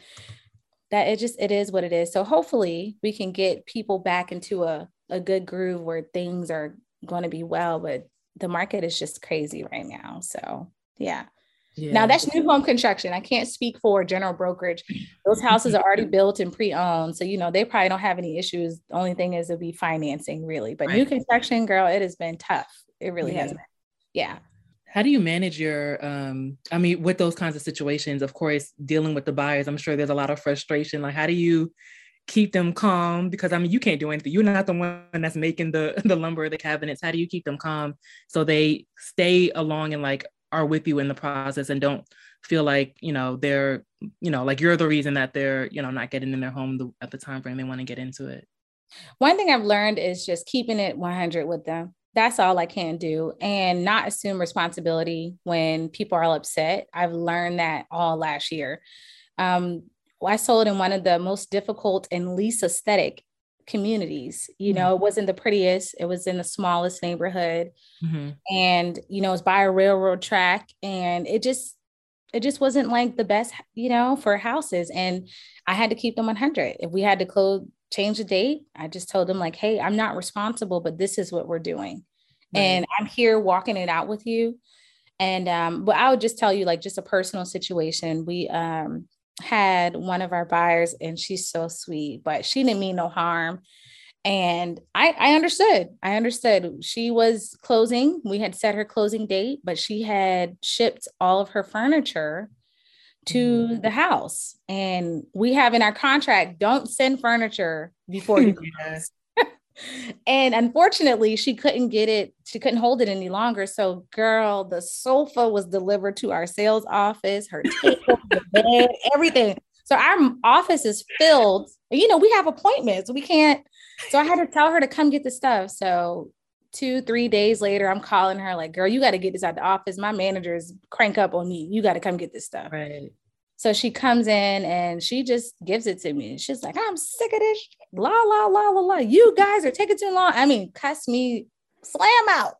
that it just it is what it is. So hopefully we can get people back into a, a good groove where things are going to be well, but the market is just crazy right now. So yeah. Yeah. Now that's new home construction. I can't speak for general brokerage. Those houses are already built and pre-owned, so you know they probably don't have any issues. The only thing is it'll be financing, really. But right. new construction, girl, it has been tough. It really yeah. has been. Yeah. How do you manage your? um I mean, with those kinds of situations, of course, dealing with the buyers, I'm sure there's a lot of frustration. Like, how do you keep them calm? Because I mean, you can't do anything. You're not the one that's making the the lumber, the cabinets. How do you keep them calm so they stay along and like are with you in the process and don't feel like you know they're you know like you're the reason that they're you know not getting in their home the, at the time frame they want to get into it one thing i've learned is just keeping it 100 with them that's all i can do and not assume responsibility when people are all upset i've learned that all last year um, I sold in one of the most difficult and least aesthetic communities. You know, mm-hmm. it wasn't the prettiest, it was in the smallest neighborhood. Mm-hmm. And, you know, it's by a railroad track. And it just, it just wasn't like the best, you know, for houses. And I had to keep them 100. If we had to close, change the date, I just told them, like, hey, I'm not responsible, but this is what we're doing. Right. And I'm here walking it out with you. And, um, but I would just tell you, like, just a personal situation. We, um, had one of our buyers and she's so sweet, but she didn't mean no harm. And I, I understood. I understood. She was closing. We had set her closing date, but she had shipped all of her furniture to mm. the house. And we have in our contract don't send furniture before you close. And unfortunately she couldn't get it she couldn't hold it any longer. So girl the sofa was delivered to our sales office her table the bed everything. So our office is filled. You know we have appointments. We can't so i had to tell her to come get the stuff. So two three days later i'm calling her like girl you got to get this out the office my managers crank up on me you got to come get this stuff right so she comes in and she just gives it to me. She's like, I'm sick of this. La, la, la, la, la. You guys are taking too long. I mean, cuss me, slam out.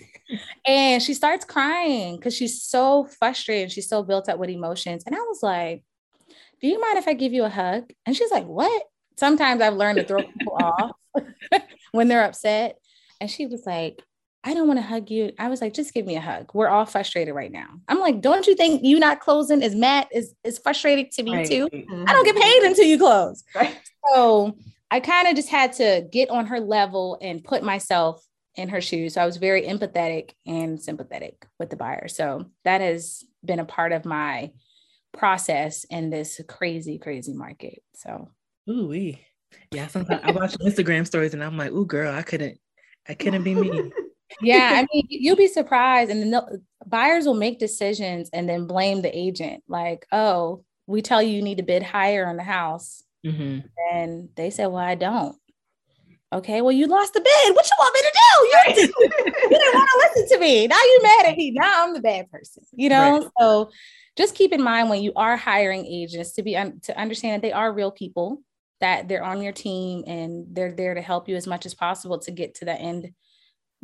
and she starts crying because she's so frustrated. She's so built up with emotions. And I was like, Do you mind if I give you a hug? And she's like, What? Sometimes I've learned to throw people off when they're upset. And she was like, I don't want to hug you. I was like, just give me a hug. We're all frustrated right now. I'm like, don't you think you not closing is Matt is is frustrating to me right. too? Mm-hmm. I don't get paid until you close. Right. So I kind of just had to get on her level and put myself in her shoes. So I was very empathetic and sympathetic with the buyer. So that has been a part of my process in this crazy, crazy market. So ooh yeah. Sometimes I watch Instagram stories and I'm like, ooh, girl, I couldn't, I couldn't be me yeah, I mean, you'll be surprised, and the buyers will make decisions and then blame the agent, like, "Oh, we tell you you need to bid higher on the house. Mm-hmm. And they said, Well, I don't. Okay, well, you lost the bid. What you want me to do? You, you didn't want to listen to me. Now you're mad at me. Now I'm the bad person. You know, right. so just keep in mind when you are hiring agents to be un- to understand that they are real people, that they're on your team and they're there to help you as much as possible to get to the end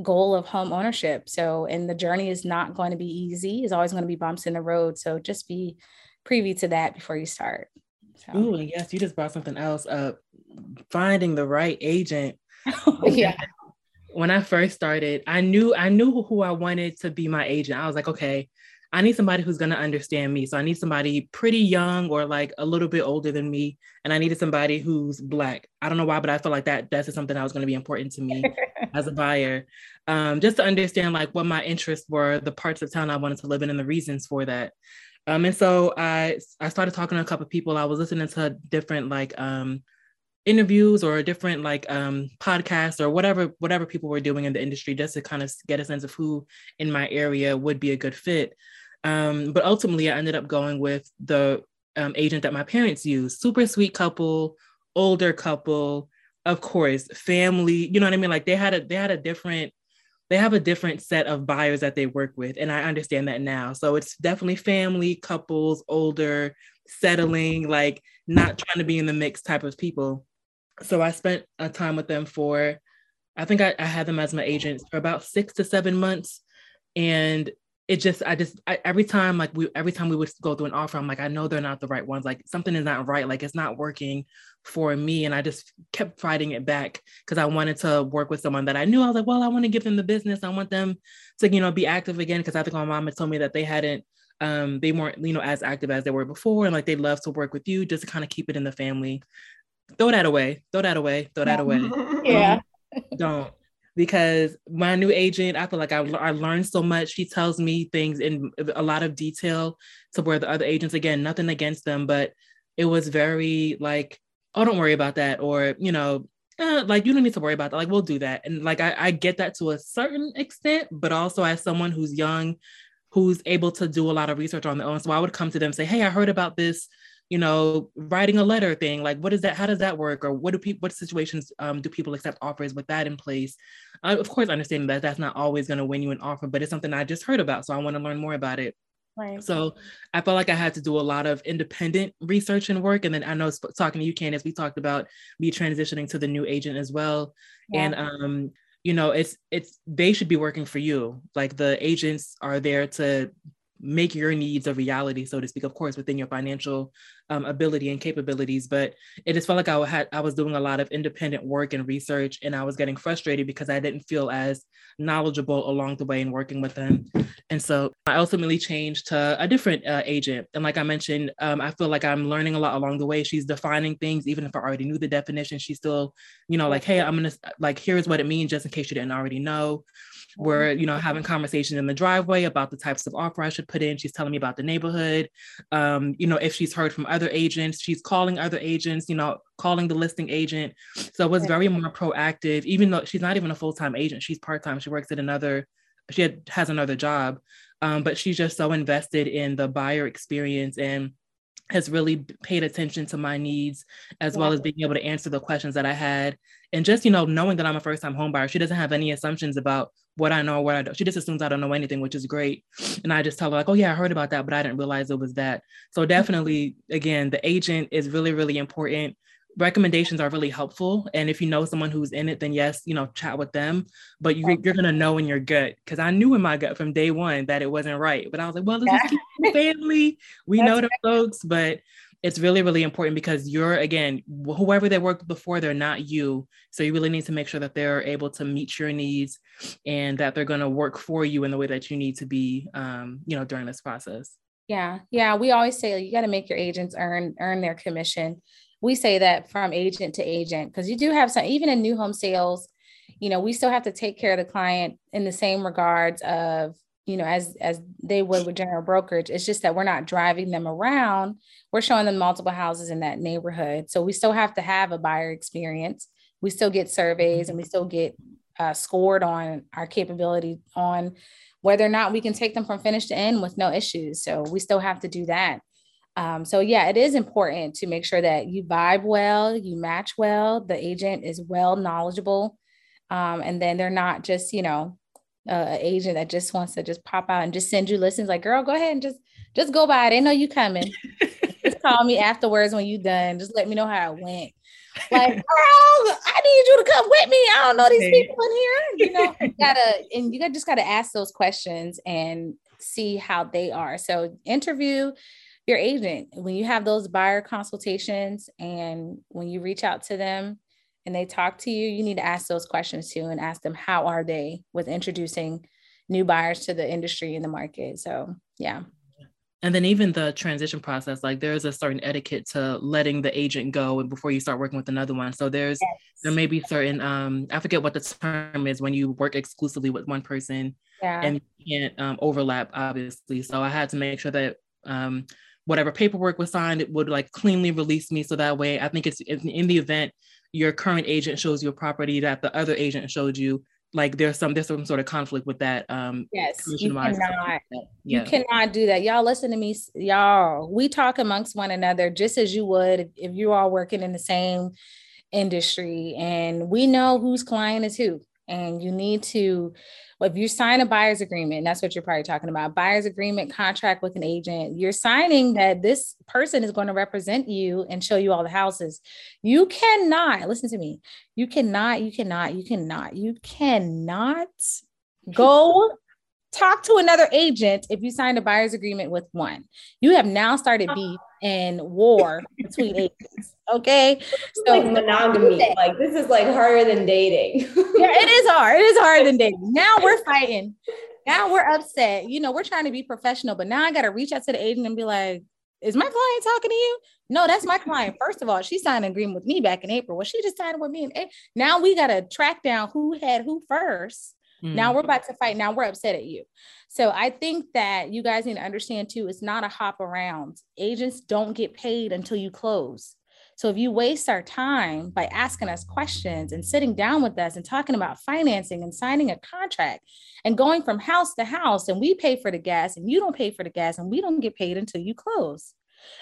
goal of home ownership. So, and the journey is not going to be easy. It's always going to be bumps in the road. So just be privy to that before you start. So. Ooh, yes, you just brought something else up. Finding the right agent. Oh, yeah. When I first started, I knew I knew who I wanted to be my agent. I was like, okay, I need somebody who's going to understand me. So I need somebody pretty young or like a little bit older than me. And I needed somebody who's Black. I don't know why, but I felt like that that's something that was going to be important to me as a buyer. Um, just to understand like what my interests were, the parts of town I wanted to live in, and the reasons for that. Um, and so I I started talking to a couple of people. I was listening to different like um, interviews or different like um, podcasts or whatever whatever people were doing in the industry just to kind of get a sense of who in my area would be a good fit. Um, but ultimately, I ended up going with the um, agent that my parents used. Super sweet couple, older couple, of course, family. You know what I mean? Like they had a they had a different they have a different set of buyers that they work with, and I understand that now. So it's definitely family, couples, older, settling, like not trying to be in the mix type of people. So I spent a time with them for, I think I, I had them as my agents for about six to seven months, and it just i just I, every time like we every time we would go through an offer i'm like i know they're not the right ones. Like something is not right. Like it's not working for me. And i just kept fighting it back because i wanted to work with someone that i knew. I was like well i want to give them the business. I want them to you know be active again. Because i think my mom had told me that they hadn't um they weren't you know as active as they were before. And like they love to work with you just to kind of keep it in the family. Throw that away. Throw that away. Throw that away. Yeah. Um, don't because my new agent, I feel like I, I learned so much. She tells me things in a lot of detail to where the other agents, again, nothing against them, but it was very like, oh, don't worry about that. Or, you know, eh, like you don't need to worry about that. Like we'll do that. And like I, I get that to a certain extent, but also as someone who's young, who's able to do a lot of research on their own. So I would come to them say, hey, I heard about this you know, writing a letter thing. Like, what is that? How does that work? Or what do people, what situations um, do people accept offers with that in place? Uh, of course, understanding that that's not always going to win you an offer, but it's something I just heard about. So I want to learn more about it. Right. So I felt like I had to do a lot of independent research and work. And then I know talking to you, Candace, we talked about me transitioning to the new agent as well. Yeah. And um, you know, it's it's they should be working for you. Like the agents are there to make your needs a reality, so to speak, of course, within your financial um, ability and capabilities. But it just felt like I had I was doing a lot of independent work and research, and I was getting frustrated because I didn't feel as knowledgeable along the way in working with them. And so I ultimately changed to a different uh, agent. And like I mentioned, um, I feel like I'm learning a lot along the way. She's defining things, even if I already knew the definition. She's still, you know, like, hey, I'm gonna like here's what it means, just in case you didn't already know. We're, you know, having conversation in the driveway about the types of offer I should put in. She's telling me about the neighborhood. Um, you know, if she's heard from other agents, she's calling other agents, you know, calling the listing agent. So it was very more proactive, even though she's not even a full-time agent. She's part-time. She works at another, she had, has another job. Um, but she's just so invested in the buyer experience and has really paid attention to my needs as yeah. well as being able to answer the questions that I had. And just, you know, knowing that I'm a first time home buyer, she doesn't have any assumptions about what I know, what I don't. She just assumes I don't know anything, which is great. And I just tell her, like, oh, yeah, I heard about that, but I didn't realize it was that. So definitely, again, the agent is really, really important recommendations are really helpful. And if you know someone who's in it, then yes, you know, chat with them. But you, are going to know in your gut because I knew in my gut from day one that it wasn't right. But I was like, well, just keep family. We know the folks, but it's really, really important because you're again, whoever they worked before, they're not you. So you really need to make sure that they're able to meet your needs and that they're going to work for you in the way that you need to be, um, you know, during this process. Yeah, yeah. We always say you got to make your agents earn earn their commission we say that from agent to agent because you do have some even in new home sales you know we still have to take care of the client in the same regards of you know as as they would with general brokerage it's just that we're not driving them around. We're showing them multiple houses in that neighborhood. So we still have to have a buyer experience. We still get surveys and we still get uh, scored on our capability on whether or not we can take them from finish to end with no issues. So we still have to do that. Um, so yeah, it is important to make sure that you vibe well, you match well, the agent is well knowledgeable, um, and then they're not just you know uh, agent that just wants to just pop out and just send you listens. Like, girl, go ahead and just just go by. They know you coming. just call me afterwards when you done. Just let me know how it went. Like, girl, I need you to come with me. I don't know these people in here. You know, you gotta and you just gotta ask those questions and see how they are. So interview your agent when you have those buyer consultations and when you reach out to them and they talk to you, you need to ask those questions too and ask them how are they with introducing new buyers to the industry and the market. So, yeah. And then even the transition process, like there's a certain etiquette to letting the agent go and before you start working with another one. So there's yes. there may be certain um I forget what the term is when you work exclusively with one person yeah. and you can't um, overlap obviously. So I had to make sure that um whatever paperwork was signed, it would like cleanly release me. So that way I think it's in the event your current agent shows you a property that the other agent showed you like there's some there's some sort of conflict with that um yes you cannot yeah. you cannot do that. Y'all listen to me y'all. We talk amongst one another just as you would if you are all working in the same industry and we know whose client is who and you need to if you sign a buyer's agreement that's what you're probably talking about buyer's agreement contract with an agent you're signing that this person is going to represent you and show you all the houses. You cannot listen to me you cannot you cannot you cannot you cannot go talk to another agent if you signed a buyer's agreement with one. You have now started uh-huh. beef and war between agents. Okay. So like monogamy. Like this is like harder than dating. yeah, it is hard. It is harder than dating. Now we're fighting. Now we're upset. You know, we're trying to be professional, but now I gotta reach out to the agent and be like, is my client talking to you? No, that's my client. First of all, she signed an agreement with me back in April. Well, she just signed with me April. Now we got to track down who had who first Mm. Now we're about to fight. Now we're upset at you. So I think that you guys need to understand too, it's not a hop around. Agents don't get paid until you close. So if you waste our time by asking us questions and sitting down with us and talking about financing and signing a contract and going from house to house and we pay for the gas and you don't pay for the gas and we don't get paid until you close.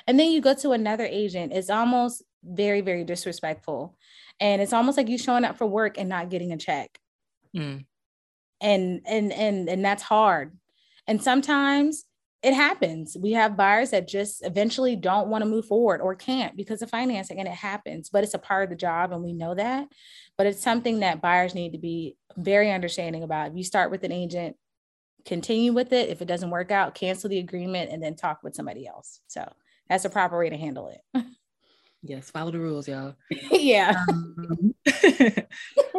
And then you go to another agent, it's almost very, very disrespectful. And it's almost like you showing up for work and not getting a check. Mm and and and and that's hard. And sometimes it happens. We have buyers that just eventually don't want to move forward or can't because of financing and it happens but it's a part of the job and we know that. But it's something that buyers need to be very understanding about. If you start with an agent continue with it. If it doesn't work out cancel the agreement and then talk with somebody else. So that's a proper way to handle it Yes, follow the rules, y'all. yeah. Um, the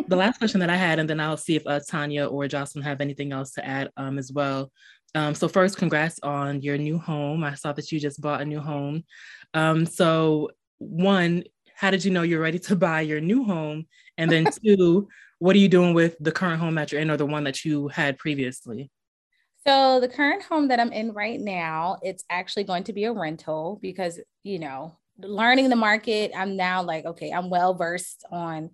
last question that I had, and then I'll see if uh, Tanya or Jocelyn have anything else to add um, as well. Um, so first, congrats on your new home. I saw that you just bought a new home. Um, so one, how did you know you're ready to buy your new home? And then two, what are you doing with the current home that you're in or the one that you had previously? So the current home that I'm in right now, it's actually going to be a rental because, you know, learning the market, I'm now like, okay, I'm well versed on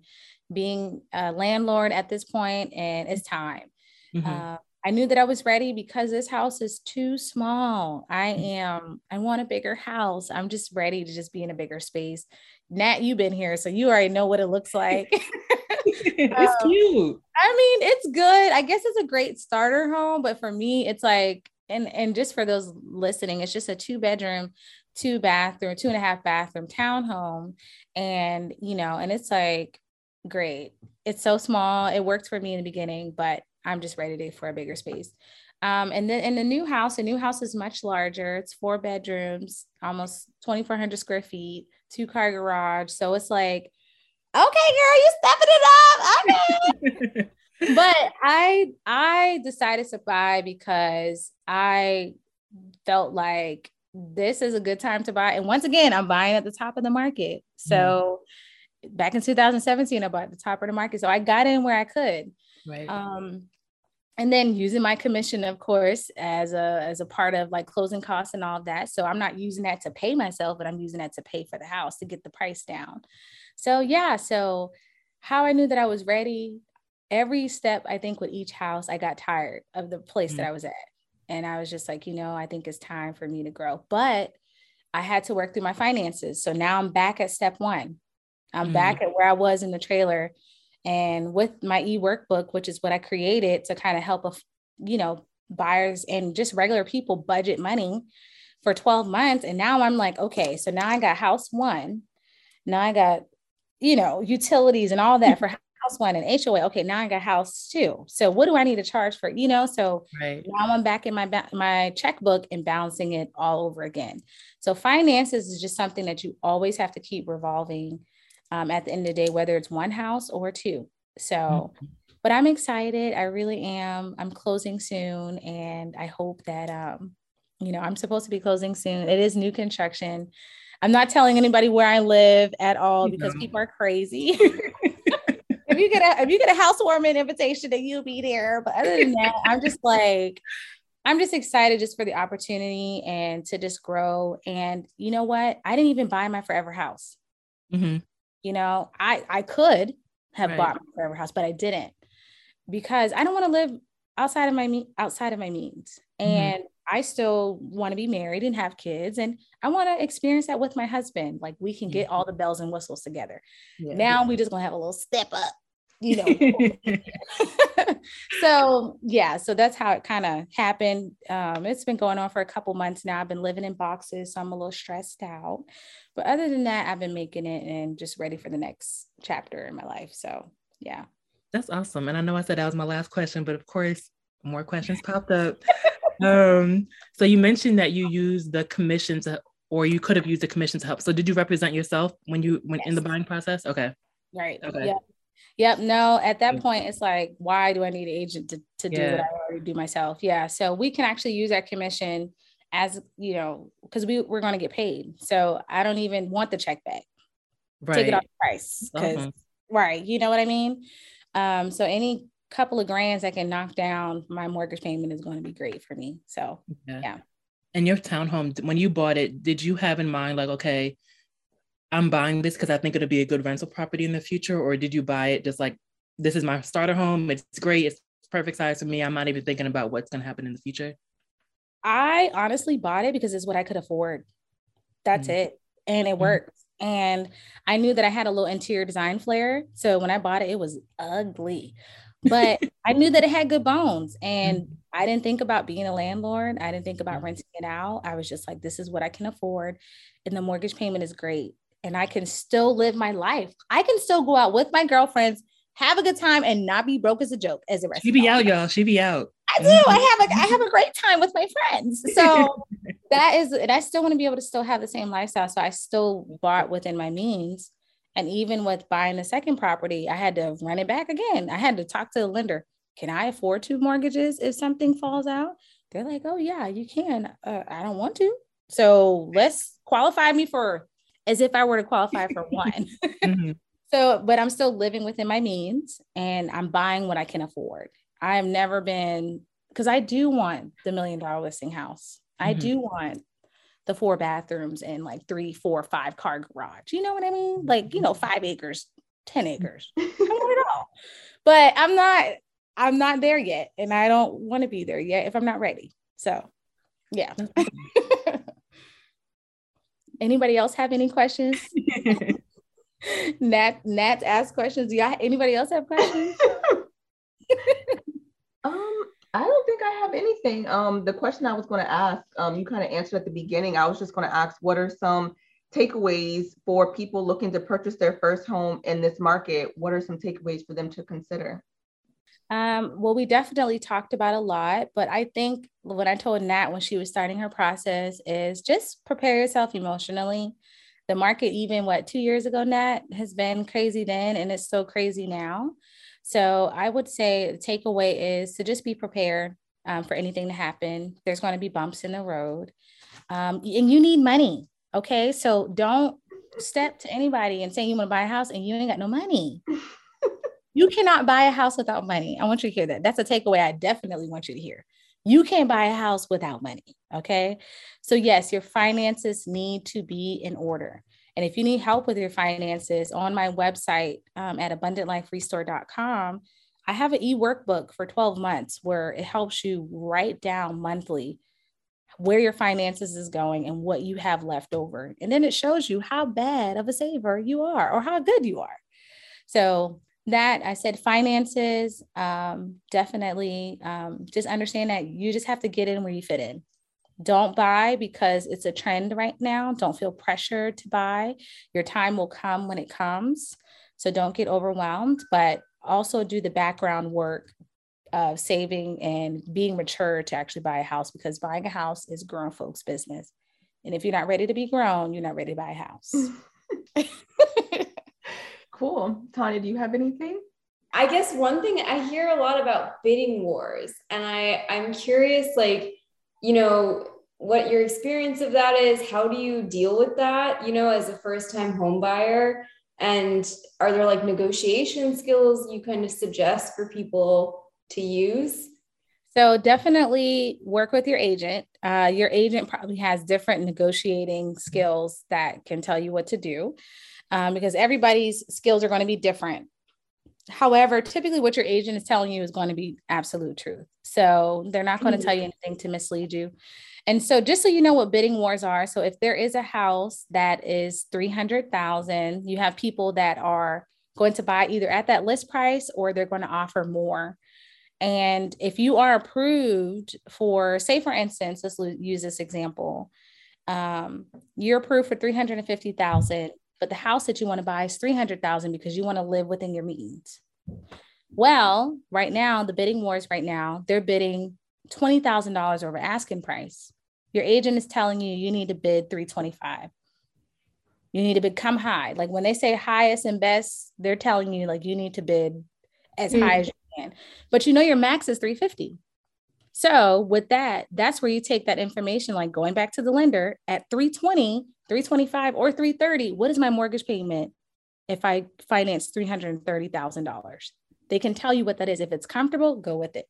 being a landlord at this point, and it's time. Mm-hmm. Uh, I knew that I was ready because this house is too small. I mm. am, I want a bigger house. I'm just ready to just be in a bigger space. Nat, you've been here, so you already know what it looks like. it's um, cute. I mean, it's good. I guess it's a great starter home, but for me, it's like, and and just for those listening, it's just a two bedroom, two bathroom, two and a half bathroom townhome. And, you know, and it's like, great. It's so small. It worked for me in the beginning, but I'm just ready to, for a bigger space. Um, and then in the new house, the new house is much larger. It's four bedrooms, almost 2,400 square feet, two car garage. So it's like, okay, girl, you stepping it up. Okay. but I I decided to buy because I felt like this is a good time to buy. And once again, I'm buying at the top of the market. So mm. back in 2017, I bought at the top of the market. So I got in where I could. Right. Um, and then using my commission, of course, as a as a part of like closing costs and all of that. So I'm not using that to pay myself, but I'm using that to pay for the house to get the price down. So yeah, so how I knew that I was ready, every step I think with each house, I got tired of the place mm-hmm. that mm. I was at. And I was just like, you know, I think it's time for me to grow. But I had to work through my finances. So now I'm back at step one. I'm mm-hmm. back at where I was in the trailer. And with my e workbook, which is what I created to kind of help, a, you know, buyers and just regular people budget money for 12 months. And now I'm like, okay, so now I got house one. Now I got, you know, utilities and all that for house one and HOA. Okay, now I got house two. So what do I need to charge for? You know, so right. now I'm back in my my checkbook and balancing it all over again. So finances is just something that you always have to keep revolving um, at the end of the day, whether it's one house or two. So, mm-hmm. but I'm excited. I really am. I'm closing soon, and I hope that um, you know, I'm supposed to be closing soon. It is new construction. I'm not telling anybody where I live at all because no. people are crazy. if you get a if you get a housewarming invitation, then you'll be there. But other than that, I'm just like, I'm just excited just for the opportunity and to just grow. And you know what? I didn't even buy my forever house. Mm-hmm. You know, I I could have right. bought my forever house, but I didn't because I don't want to live outside of my me- outside of my means. Mm-hmm. And I still want to be married and have kids, and I want to experience that with my husband. Like we can get all the bells and whistles together. Yeah. Now we just gonna have a little step up, you know. so yeah, so that's how it kind of happened. Um, it's been going on for a couple months now. I've been living in boxes, so I'm a little stressed out. But other than that, I've been making it and just ready for the next chapter in my life. So yeah. That's awesome. And I know I said that was my last question, but of course, more questions popped up um, so you mentioned that you used the commission to, or you could have used the commission to help. So did you represent yourself when you went yes. in the buying process? Okay. Right. Okay. Yep. Yep. No, at that point, it's like, why do I need an agent to, to do yeah. what I already do myself? Yeah. So we can actually use that commission as, you know, because we, we're going to get paid. So I don't even want the check back. Right. Take it off the price. Because, uh-huh. right. You know what I mean? Um, so any couple of grands that can knock down my mortgage payment is going to be great for me. So yeah. yeah. And your townhome, when you bought it, did you have in mind like, okay, I'm buying this because I think it'll be a good rental property in the future, or did you buy it just like this is my starter home? It's great. It's perfect size for me. I'm not even thinking about what's going to happen in the future. I honestly bought it because it's what I could afford. That's mm-hmm. it, and it mm-hmm. worked. And I knew that I had a little interior design flair. So when I bought it, it was ugly but I knew that it had good bones and mm-hmm. I didn't think about being a landlord. I didn't think about mm-hmm. renting it out. I was just like, this is what I can afford. And the mortgage payment is great. And I can still live my life. I can still go out with my girlfriends, have a good time, and not be broke as a joke as a rest. She be out, y'all. She be out. I do. I have a I have a great time with my friends. So that is, and I still want to be able to still have the same lifestyle. So I still bought within my means. And even with buying the second property, I had to run it back again. I had to talk to the lender. Can I afford two mortgages if something falls out? They're like, oh, yeah, you can. Uh, I don't want to. So let's qualify me for as if I were to qualify for one. mm-hmm. So, but I'm still living within my means and I'm buying what I can afford. I've never been, because I do want the million dollar listing house. Mm-hmm. I do want the four bathrooms and like three, four, five car garage. You know what I mean? Like, you know, five acres, 10 acres. I want it all. But I'm not, I'm not there yet. And I don't want to be there yet if I'm not ready. So yeah. anybody else have any questions? Nat Nat ask questions. Do y'all anybody else have questions? um I don't think I have anything. Um, the question I was going to ask, um, you kind of answered at the beginning. I was just going to ask, what are some takeaways for people looking to purchase their first home in this market? What are some takeaways for them to consider? Um, well, we definitely talked about a lot, but I think what I told Nat when she was starting her process is just prepare yourself emotionally. The market, even what two years ago, Nat has been crazy then, and it's so crazy now. So I would say the takeaway is to just be prepared um, for anything to happen. There's going to be bumps in the road, um, and you need money. Okay, so don't step to anybody and say you want to buy a house and you ain't got no money. You cannot buy a house without money. I want you to hear that. That's a takeaway I definitely want you to hear. You can't buy a house without money. Okay. So, yes, your finances need to be in order. And if you need help with your finances on my website um, at abundantliferestore.com, I have an e workbook for 12 months where it helps you write down monthly where your finances is going and what you have left over. And then it shows you how bad of a saver you are or how good you are. So that I said finances, um, definitely um, just understand that you just have to get in where you fit in. Don't buy because it's a trend right now. Don't feel pressured to buy. Your time will come when it comes. So don't get overwhelmed, but also do the background work of saving and being mature to actually buy a house because buying a house is grown folks' business. And if you're not ready to be grown, you're not ready to buy a house. cool. Tanya, do you have anything? I guess one thing I hear a lot about bidding wars, and I I'm curious, like, you know, what your experience of that is. How do you deal with that? You know, as a first time home buyer, and are there like negotiation skills you kind of suggest for people to use? So definitely work with your agent. Uh, your agent probably has different negotiating skills that can tell you what to do um, because everybody's skills are going to be different. However, typically what your agent is telling you is going to be absolute truth. So they're not going to tell you anything to mislead you. And so just so you know what bidding wars are, so if there is a house that is 300,000, you have people that are going to buy either at that list price or they're going to offer more. And if you are approved for, say, for instance, let's use this example, um, you're approved for 350,000, but the house that you want to buy is 300,000 because you want to live within your means. Well, right now, the bidding wars right now, they're bidding $20,000 over asking price. Your agent is telling you you need to bid 325. You need to become high. Like when they say highest and best, they're telling you like you need to bid as mm. high as you can. But you know your max is 350. So with that, that's where you take that information, like going back to the lender at 320, 325, or 330. What is my mortgage payment if I finance $330,000? They can tell you what that is. If it's comfortable, go with it.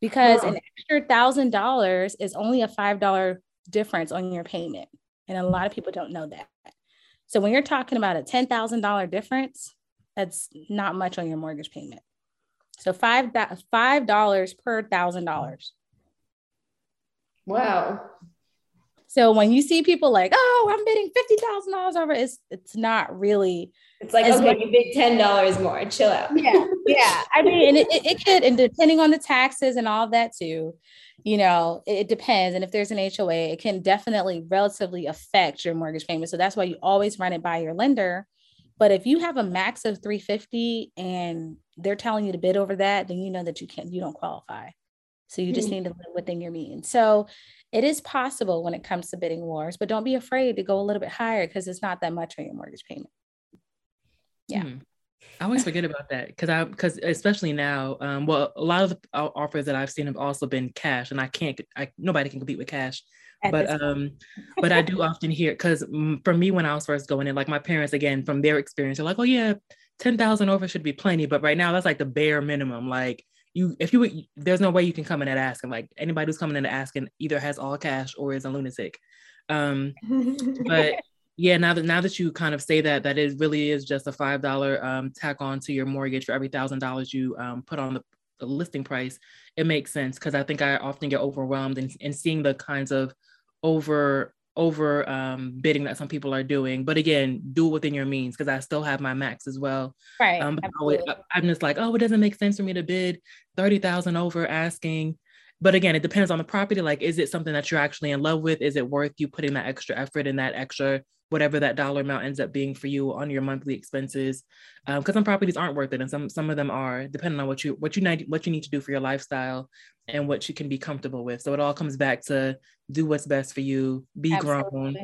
Because an extra thousand dollars is only a five dollar difference on your payment. And a lot of people don't know that. So when you're talking about a ten thousand dollar difference, that's not much on your mortgage payment. So five five dollars per thousand dollars. Wow. So when you see people like, oh, I'm bidding fifty thousand dollars over, it's it's not really. It's like okay, you bid ten dollars more. Chill out. Yeah, yeah. I mean, and it, it could, and depending on the taxes and all of that too, you know, it, it depends. And if there's an HOA, it can definitely relatively affect your mortgage payment. So that's why you always run it by your lender but if you have a max of 350 and they're telling you to bid over that, then you know that you can't, you don't qualify. So you just mm-hmm. need to live within your means. So it is possible when it comes to bidding wars, but don't be afraid to go a little bit higher because it's not that much on your mortgage payment. Yeah. Hmm. I always forget about that because I because especially now, um, well, a lot of the offers that I've seen have also been cash, and I can't, I nobody can compete with cash but um but i do often hear because for me when i was first going in like my parents again from their experience are like oh yeah 10,000 over should be plenty but right now that's like the bare minimum. Like you if you there's no way you can come in and ask and like anybody who's coming in and asking either has all cash or is a lunatic. Um but yeah now that now that you kind of say that that it really is just a five dollar um, tack on to your mortgage for every thousand dollars you um, put on the, the listing price it makes sense because i think i often get overwhelmed and, in seeing the kinds of over over um, bidding that some people are doing. But again, do it within your means because I still have my max as well. Right. Um, I'm just like, oh, it doesn't make sense for me to bid thirty thousand over asking. But again, it depends on the property. Like, is it something that you're actually in love with? Is it worth you putting that extra effort and that extra whatever that dollar amount ends up being for you on your monthly expenses? Because um, some properties aren't worth it, and some some of them are, depending on what you what you need what you need to do for your lifestyle and what you can be comfortable with. So it all comes back to do what's best for you, be Absolutely. grown,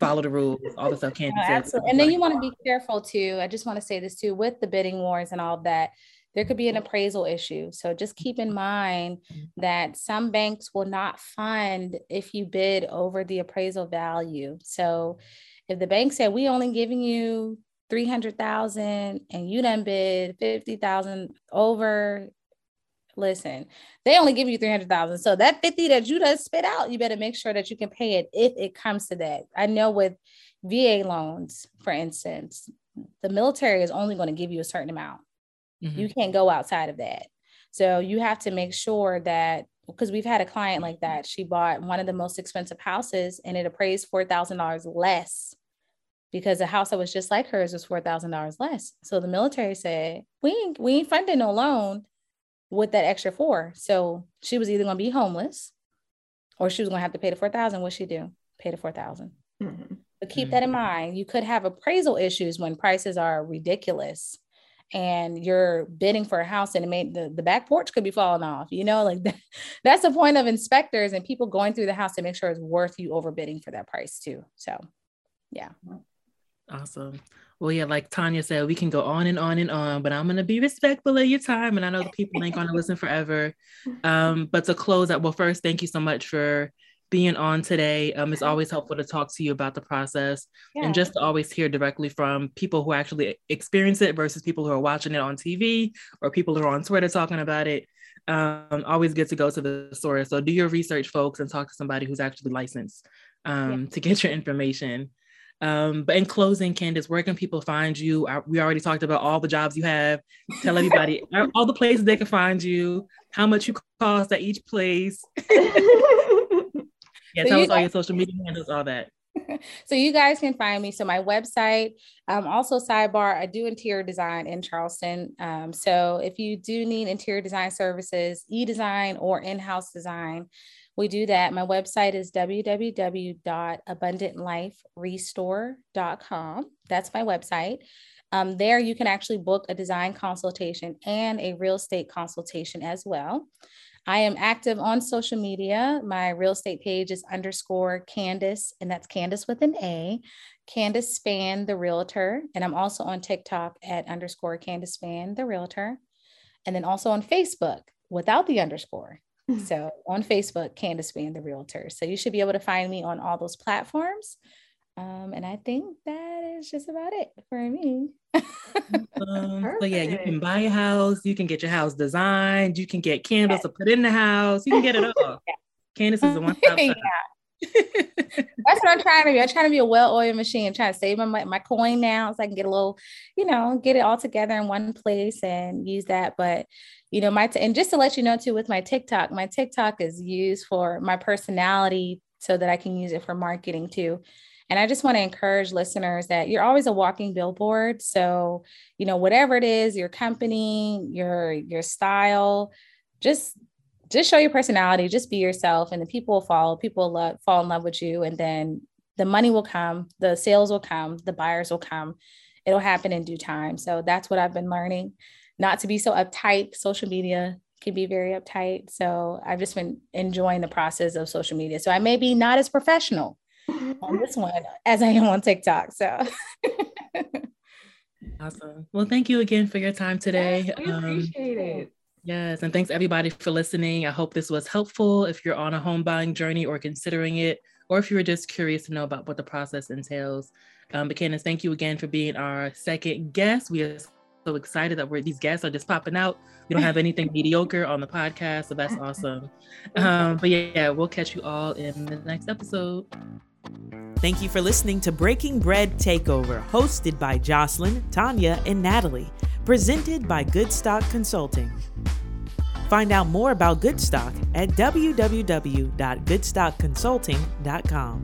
follow the rules, all the stuff can't no, Absolutely. And then you want to be careful too. I just want to say this too with the bidding wars and all that. There could be an appraisal issue. So just keep in mm-hmm. mind mm-hmm. that some banks will not fund if you bid over the appraisal value. So if the bank said we only giving you 300,000 and you done bid 50,000 over listen, they only give you 300,000. So that 50 that you just spit out, you better make sure that you can pay it if it comes to that. I know with VA loans, for instance, the military is only going to give you a certain amount. Mm-hmm. You can't go outside of that. So you have to make sure that because we've had a client like that. She bought one of the most expensive houses and it appraised $4,000 less because the house that was just like hers was $4,000 less. So the military said, we ain't, we ain't funding no loan with that extra four. So she was either going to be homeless or she was going to have to pay the 4,000. What she do? Pay the 4,000. Mm-hmm. But keep mm-hmm. that in mind. You could have appraisal issues when prices are ridiculous and you're bidding for a house and it may the, the back porch could be falling off you know like that, that's the point of inspectors and people going through the house to make sure it's worth you overbidding for that price too so yeah. Awesome. Well yeah like tanya said we can go on and on and on but i'm going to be respectful of your time and i know the people ain't going to listen forever. Um but to close out well first thank you so much for being on today. Um, it's always helpful to talk to you about the process yeah. and just to always hear directly from people who actually experience it versus people who are watching it on TV or people who are on Twitter talking about it. Um, always good to go to the source. So do your research, folks, and talk to somebody who's actually licensed um, yeah. to get your information. Um, but in closing, Candace, where can people find you? We already talked about all the jobs you have. Tell everybody all the places they can find you, how much you cost at each place. Yeah, so tell us all your social media handles, all that. so you guys can find me. So my website, um, also sidebar, I do interior design in Charleston. Um, so if you do need interior design services, e-design or in-house design, we do that. My website is www.abundantliferestore.com. That's my website. Um, there you can actually book a design consultation and a real estate consultation as well. I am active on social media. My real estate page is underscore Candace, and that's Candace with an A, Candace Spann, the realtor. And I'm also on TikTok at underscore Candace Spann, the realtor. And then also on Facebook without the underscore. so on Facebook, Candace Spann, the realtor. So you should be able to find me on all those platforms. Um, and I think that is just about it for me. Um, so yeah, you can buy a house, you can get your house designed, you can get candles to put in the house, you can get it all. Candace is the one. yeah. That's what I'm trying to be. I'm trying to be a well-oiled machine. I'm trying to save my my coin now so I can get a little, you know, get it all together in one place and use that. But you know, my t- and just to let you know too, with my TikTok, my TikTok is used for my personality so that I can use it for marketing too. And I just want to encourage listeners that you're always a walking billboard. So, you know, whatever it is, your company, your your style, just just show your personality, just be yourself, and the people will follow. People will love, fall in love with you, and then the money will come, the sales will come, the buyers will come. It'll happen in due time. So that's what I've been learning. Not to be so uptight. Social media can be very uptight. So I've just been enjoying the process of social media. So I may be not as professional on this one as I am on TikTok. So awesome. Well, thank you again for your time today. Yes, we um, appreciate um, it. Yes, and thanks everybody for listening. I hope this was helpful if you're on a home buying journey or considering it, or if you were just curious to know about what the process entails. Um, but Candace, thank you again for being our second guest. We are so excited that we're these guests are just popping out. We don't have anything mediocre on the podcast, so that's awesome. Um, but yeah, yeah, we'll catch you all in the next episode. Thank you for listening to Breaking Bread Takeover, hosted by Jocelyn, Tanya, and Natalie, presented by Goodstock Consulting. Find out more about Goodstock at www.goodstockconsulting.com.